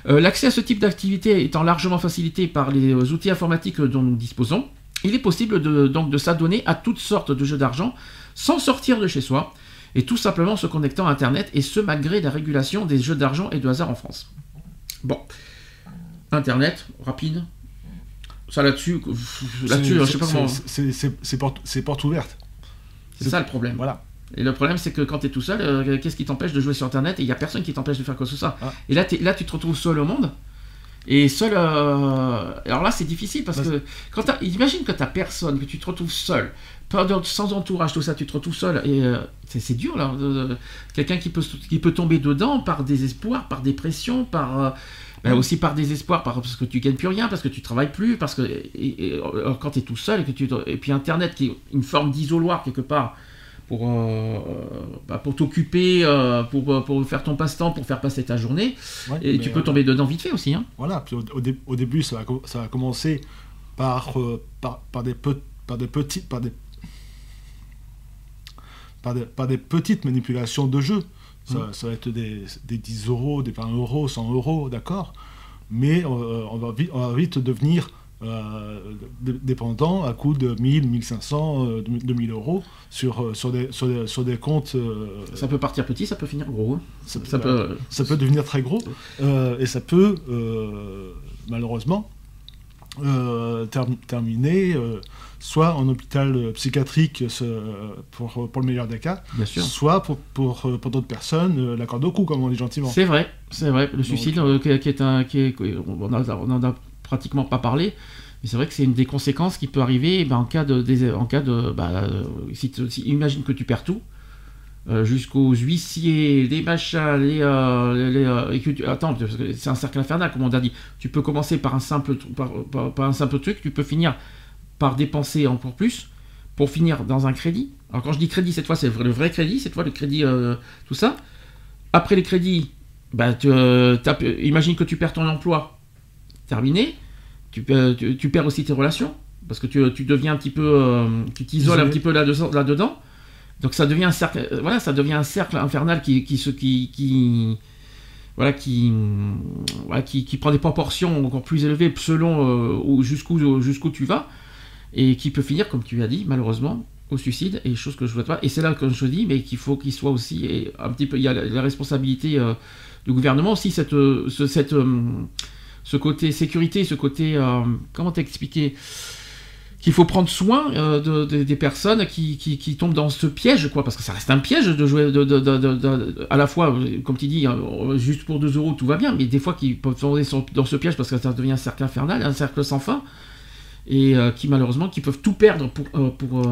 Euh, L'accès à ce type d'activité étant largement facilité par les euh, outils informatiques dont nous disposons, il est possible de, donc de s'adonner à toutes sortes de jeux d'argent sans sortir de chez soi et tout simplement se connectant à Internet et ce malgré la régulation des jeux d'argent et de hasard en France. Bon, Internet, rapide. Ça là-dessus, là-dessus, je sais pas c'est- comment. c'est- porte, c'est porte ouverte. C'est ça le problème. Voilà. Et le problème, c'est que quand tu es tout seul, euh, qu'est-ce qui t'empêche de jouer sur Internet Et il n'y a personne qui t'empêche de faire quoi que ce soit? Ah. Et là, là, tu te retrouves seul au monde? Et seul. euh, Alors là, c'est difficile parce que. Quand t'as- imagine que tu personne, que tu te retrouves seul, sans entourage, tout ça, tu te retrouves seul. Et euh, c'est dur, là. Quelqu'un qui peut, qui peut tomber dedans par désespoir, par dépression, par. euh, bah, aussi par désespoir, par, parce que tu gagnes plus rien, parce que tu travailles plus, parce que et, et, alors, quand tu es tout seul et que tu et puis Internet qui est une forme d'isoloir quelque part pour euh, bah, pour t'occuper, euh, pour, pour faire ton passe-temps, pour faire passer ta journée, Ouais, et tu peux euh, tomber dedans vite fait aussi. Hein. Voilà, puis au, au dé- au début, ça va, ça va commencer par, euh, par, par des, pe- par des petites. Par des, par des, par des petites manipulations de jeu. Ça, Mm. ça va être des, des 10 euros, des 20 euros, 100 euros, d'accord? Mais euh, on, va vite, on va vite devenir euh, dé- dépendant à coût de 1000, 1500, euh, 2000 euros sur, euh, sur, des, sur, des, sur des comptes. euh, Ça peut partir petit, ça peut finir gros. hein. ça, Ça peut. ça peut devenir très gros et ça peut malheureusement euh, term- euh, soit en hôpital euh, psychiatrique pour, pour le meilleur des cas, Bien sûr. soit pour, pour, pour d'autres personnes la corde au cou, comme on dit gentiment. C'est vrai, c'est vrai. Le suicide, qui, est un, qui est, on n'en a pratiquement pas parlé, mais c'est vrai que c'est une des conséquences qui peut arriver eh ben, en cas de, en cas de, bah, euh, si, si- imagine que tu perds tout, euh, jusqu'aux huissiers, les machins, les, euh, les- attends, c'est un cercle infernal, comme on a dit. Tu peux commencer par un simple, par, un simple truc, tu peux finir par dépenser encore plus pour finir dans un crédit. Alors quand je dis crédit, cette fois c'est le vrai- crédit, cette fois le crédit, tout ça. Après les crédits, bah, imagine que tu perds ton emploi, terminé. Tu, peux- tu, tu perds aussi tes relations, parce que tu, tu deviens un petit peu, euh, tu t'isoles un petit peu là-dedans. Donc ça devient un cercle, euh, voilà, ça devient un cercle infernal qui, qui qui, qui, voilà, qui, hum, voilà, qui, qui prend des proportions encore plus élevées selon euh, où- jusqu'où, jusqu'où tu vas, et qui peut finir, comme tu as dit, malheureusement, au suicide, et chose que je vois pas. Et c'est là que je dis, mais qu'il faut qu'il soit aussi et un petit peu, il y a la, la responsabilité euh, du gouvernement aussi, cette, euh, ce, cette, euh, ce côté sécurité, ce côté, euh, comment t'expliquer qu'il faut prendre soin euh, de- de- des personnes qui, qui, tombent dans ce piège, quoi, parce que ça reste un piège de jouer, de, à la fois, comme tu dis, euh, juste pour 2 euros, tout va bien, mais des fois qu'ils peuvent tomber dans ce piège parce que ça devient un cercle infernal, un cercle sans fin, et euh, qui malheureusement qui peuvent tout perdre pour, pour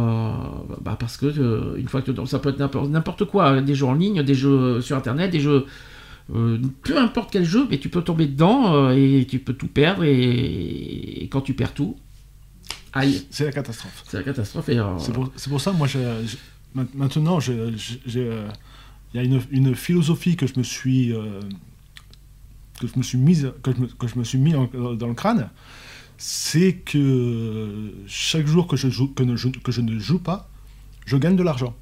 bah, parce que une fois que ça peut être n'importe quoi, hein, des jeux en ligne, des jeux sur internet, des jeux euh, peu importe quel jeu, mais tu peux tomber dedans euh, et tu peux tout perdre et, et quand tu perds tout, aïe, C'est la catastrophe. c'est la catastrophe. Euh, C'est pour, ça, moi, je- je- ma- maintenant, euh, il y a une, une philosophie que je me suis, que je me suis mise, que je me, que je me suis mis en- dans le crâne, c'est que chaque jour que je, joue, que, ne, joue- que je ne joue pas, je gagne de l'argent.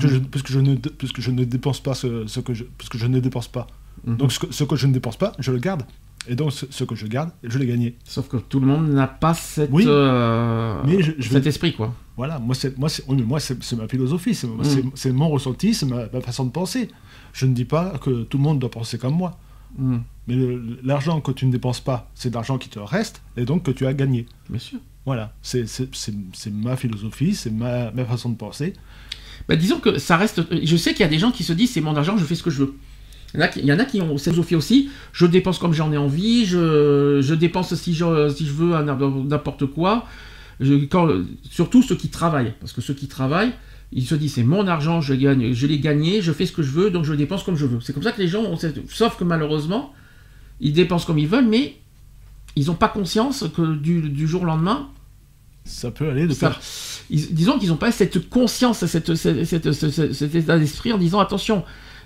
Puisque, je, puisque, je ne, puisque je ne dépense pas ce, ce que je, puisque je ne dépense pas. Mhm. Donc ce que, ce que je ne dépense pas, je le garde. Et donc ce, ce que je garde, je l'ai gagné. Sauf que tout le monde n'a pas cette, Oui, euh, mais je- je cet esprit, quoi. Voilà, moi c'est moi c'est oui, mais moi c'est c'est ma philosophie, c'est Mm. c'est- mon ressenti, c'est ma, ma façon de penser. Je ne dis pas que tout le monde doit penser comme moi, Mm, mais l'argent que tu ne dépenses pas, c'est de l'argent qui te reste et donc que tu as gagné. bien sûr. Voilà, c'est ma philosophie, c'est ma, ma façon de penser. Bah, disons que ça reste. Je sais qu'il y a des gens qui se disent c'est mon argent, je fais ce que je veux. Il y en a qui, il y en a qui ont cette philosophie aussi. Je dépense comme j'en ai envie. Je, je dépense si je, si je veux n'importe quoi. Je- quand, surtout ceux qui travaillent, parce que ceux qui travaillent, ils se disent c'est mon argent, je gagne, je l'ai gagné, je fais ce que je veux, donc je dépense comme je veux. C'est comme ça que les gens ont cette... Sauf que malheureusement, ils dépensent comme ils veulent, mais ils n'ont pas conscience que du, du jour au lendemain, Ça peut aller de ça-. Ils- disons qu'ils n'ont pas cette conscience, cette, cette- cette- cette- cet état d'esprit en disant attention.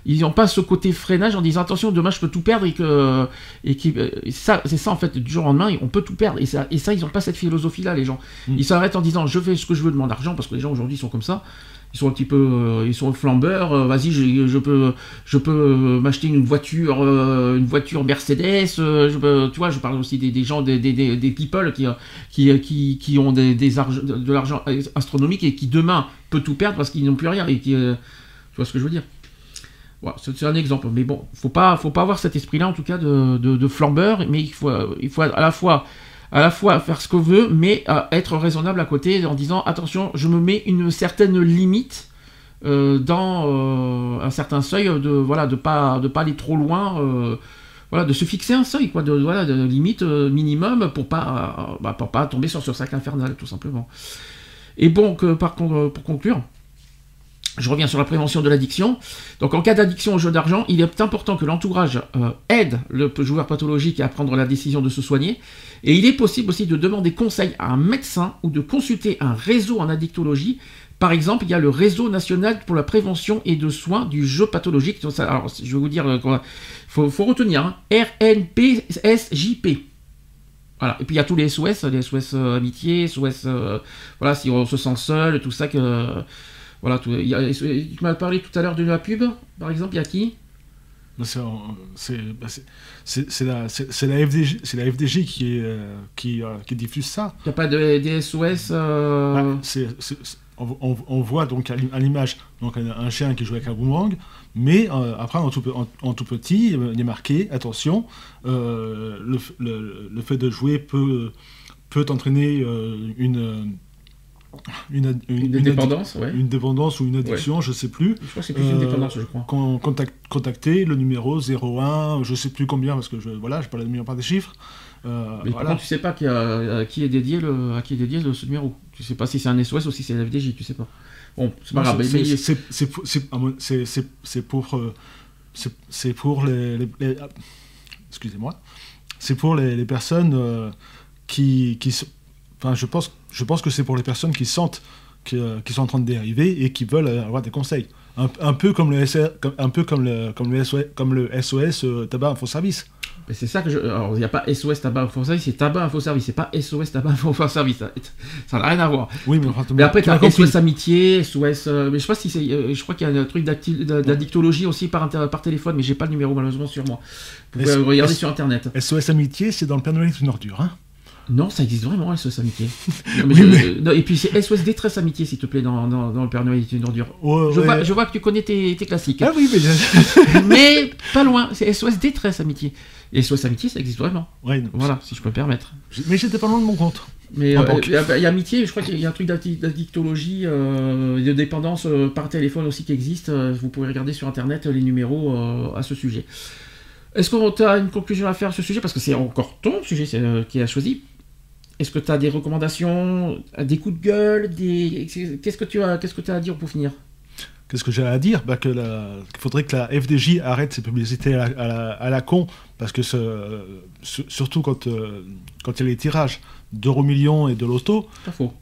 Ils n'ont pas ce côté freinage en disant attention, demain je peux tout perdre et que et qui et ça c'est ça en fait du jour au lendemain on peut tout perdre et ça et ça ils n'ont pas cette philosophie là les gens. Mm. Ils s'arrêtent en disant je fais ce que je veux de mon argent parce que les gens aujourd'hui sont comme ça. Ils sont un petit peu euh, ils sont flambeurs. euh, Vas-y je, peux je peux euh, m'acheter une voiture une voiture Mercedes. tu vois je parle aussi des, gens des, des, des, people qui qui, qui, qui ont des, de l'argent astronomique et qui demain peut tout perdre parce qu'ils n'ont plus rien tu vois ce que je veux dire? Voilà, c'est un exemple mais bon faut pas faut pas avoir cet esprit là en tout cas de, de, de flambeur mais il faut il faut à la fois à la fois faire ce qu'on veut mais euh, être raisonnable à côté en disant attention je me mets une certaine limite euh, dans euh, un certain seuil de voilà de pas de pas aller trop loin voilà de se fixer un seuil quoi de voilà de limite minimum pour pas bah, pour pas tomber sur ce sac infernal tout simplement. Et bon que par con- pour conclure je reviens sur la prévention de l'addiction. Donc, en cas d'addiction au jeu d'argent, il est important que l'entourage euh, aide le joueur pathologique à prendre la décision de se soigner. Et il est possible aussi de demander conseil à un médecin ou de consulter un réseau en addictologie. Par exemple, il y a le réseau national pour la prévention et de soins du jeu pathologique. Alors, je vais vous dire, il faut, faut retenir, hein, RNPSJP. Voilà. Et puis il y a tous les SOS, les SOS euh, amitié, SOS, euh, voilà, si on se sent seul, tout ça que. Voilà, tout, il y a- tu m'as parlé tout à l'heure de la pub, par exemple, il y a qui? C'est c'est bah, c'est- la, qui, est, euh, qui, euh, qui diffuse ça. Il n'y a pas de, des SOS euh, Bah, c'est- c'est- on, on- on voit donc à l'im- à l'image donc un, un chien qui joue avec un boomerang, mais euh, après en tout, pe- en- en tout petit, euh, il est marqué attention, euh, le, f- le- le fait de jouer peut peut entraîner euh, une une, Une addi- dépendance, ouais. une dépendance ou une addiction, je sais plus. Je crois que c'est plus une Euh, dépendance, je crois. Con- contact- contacter le numéro 01, je sais plus combien parce que je voilà, j'ai pas la meilleure part des chiffres. Euh, Mais par voilà. contre, tu sais pas qui a- à qui est dédié le, à qui est dédié le- ce numéro. Tu sais pas si c'est un SOS ou si c'est l'FDJ, tu sais pas. Bon, c'est pas grave. c'est- pour- c'est- pour euh, pour les, les- les- ah, excusez-moi c'est pour les, les personnes euh, qui qui se- enfin je pense je pense que c'est pour les personnes qui sentent que- qui sont en train de dériver et qui veulent avoir des conseils un, un peu comme le SR comme- un peu comme le comme le SOS, comme le SOS euh, tabac info service Mais c'est ça que je. Alors, il n'y a pas SOS tabac info service, c'est tabac info service. C'est pas SOS tabac info service. Ça n'a rien à voir. oui mais, Mais après, tu as. SOS amitié, SOS. euh, mais je sais pas si c'est. euh, je crois qu'il y a un truc d'addictologie aussi par, téléphone, mais j'ai pas le numéro malheureusement sur moi. Vous pouvez S- regarder S- sur internet. SOS amitié c'est dans le Père Noël est une ordure hein Non, ça existe vraiment, SOS amitié. [laughs] Non, mais Oui, je- mais- non, et puis c'est SOS détresse amitié, s'il te plaît, dans, dans, dans le Père Noël est une ordure. Ouais, Je, ouais. vois, je vois que tu connais tes, tes classiques. ah oui mais je- [laughs] mais pas loin, c'est SOS détresse amitié. Et SOS amitié, ça existe vraiment. ouais, non, Voilà, si je peux me permettre. mais j'étais pas loin de mon compte Mais euh, il y, a- y a amitié, je crois qu'il y a un truc d'addi- d'addictologie, euh, de dépendance euh, par téléphone aussi qui existe. Vous pouvez regarder sur internet les numéros à ce sujet. Est-ce tu as une conclusion à faire à ce sujet? Parce que c'est encore ton sujet qui a choisi. Est-ce que tu as des recommandations, des coups de gueule des... Qu'est-ce que tu as, qu'est-ce que à dire pour finir? Qu'est-ce que j'ai à dire? Bah qu'il faudrait que la FDJ arrête ses publicités à la, con, parce que ce- su- surtout quand, euh, quand il y a les tirages d'euros millions et de loto,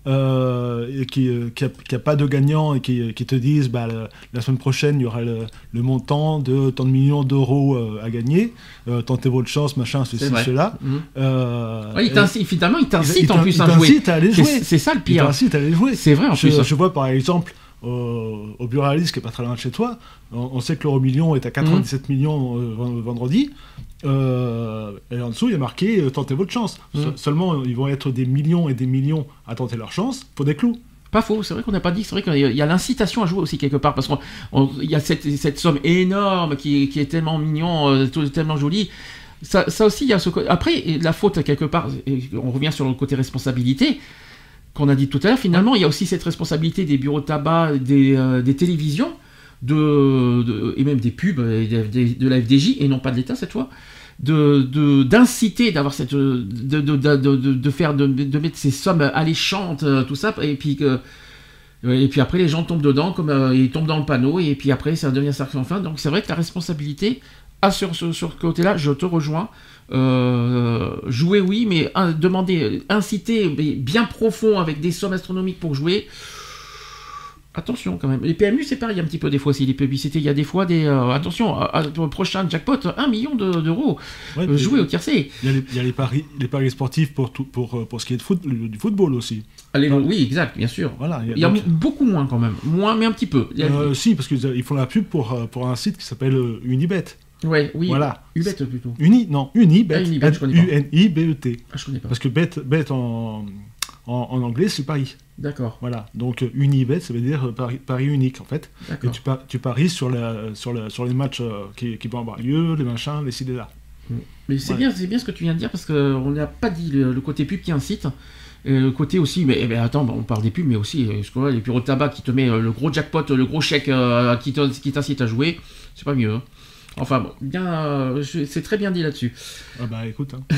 euh, et qui n'y a, pas de gagnant et qui, qui te disent bah, le- la semaine prochaine il y aura le, le montant de tant de millions d'euros euh, à gagner, euh, tentez votre chance, machin, ceci, cela. Mhm. Euh, Ouais, il finalement, il il- t'incite il en plus il à jouer. à aller jouer. C'est ça le Il pire. t'incite à aller jouer. C'est vrai en Je, plus. je vois par exemple au, au bureau qui est pas très loin de chez toi, on, on sait que l'euro million est à 97 millions euh, ven- vendredi. Euh, et en dessous, il y a marqué euh, tentez votre chance. Se- seulement, ils vont être des millions et des millions à tenter leur chance pour des clous. Pas faux, c'est vrai qu'on n'a pas dit, c'est vrai qu'il y a- l'incitation à jouer aussi quelque part, parce qu'il y a cette, cette somme énorme qui, qui est tellement mignon, euh, tellement jolie. Ça, ça aussi, il y a ce Après, la faute quelque part, on revient sur le côté responsabilité, qu'on a dit tout à l'heure, finalement, il y a aussi cette responsabilité des bureaux de tabac, des, des télévisions, de, et même des pubs de la FDJ et non pas de l'État cette fois de d'inciter d'avoir cette de, de, de, faire de, mettre ces sommes alléchantes tout ça et puis que et puis après les gens tombent dedans comme ils tombent dans le panneau et puis après ça devient ça enfin donc c'est vrai que la responsabilité à sur ce sur côté-là je te rejoins. Jouer oui mais demander inciter bien profond avec des sommes astronomiques pour jouer Attention quand même. Les PMU, c'est pareil un petit peu des fois. Si les publicités, il y a des fois des. Euh, attention, au prochain jackpot, 1 million d'euros euh, joués au tiercé. Il y a, les, paris, les paris sportifs pour, tout, pour, euh, pour ce qui est de foot, du football aussi. Allez, oui, exact, bien sûr. Voilà, il y a, beaucoup moins quand même. Moins, mais un petit peu. si, parce qu'ils font la pub pour, pour un site qui s'appelle Unibet. Ouais, oui. Voilà. Ubet plutôt. Uni, non, Unibet. Ah, Unibet, je connais pas. U-N-I-B-E-T. Ah, je connais pas. Parce que bet, bet en, en, anglais, c'est Paris. D'accord. Voilà. Donc euh, Unibet, ça veut dire euh, Paris, unique en fait. Et tu, tu, paries sur, la, sur, sur les matchs euh, qui, qui vont avoir lieu, les machins, les ci, là. Mm. Mais c'est bien, c'est bien ce que tu viens de dire parce qu'on n'a pas dit le, côté pub qui incite. Et le côté aussi, mais, eh ben, attends, on parle des pubs, mais aussi les bureaux de tabac qui te met le gros jackpot, le gros chèque qui t'incite à jouer, c'est pas mieux. Hein. Enfin bon, bien, euh, c'est très bien dit là-dessus. Ah bah écoute, hein. [laughs]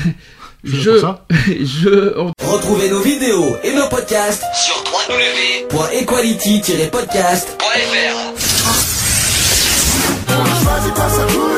je, [laughs] je, Retrouvez nos vidéos et nos podcasts sur www.equality-podcast.fr.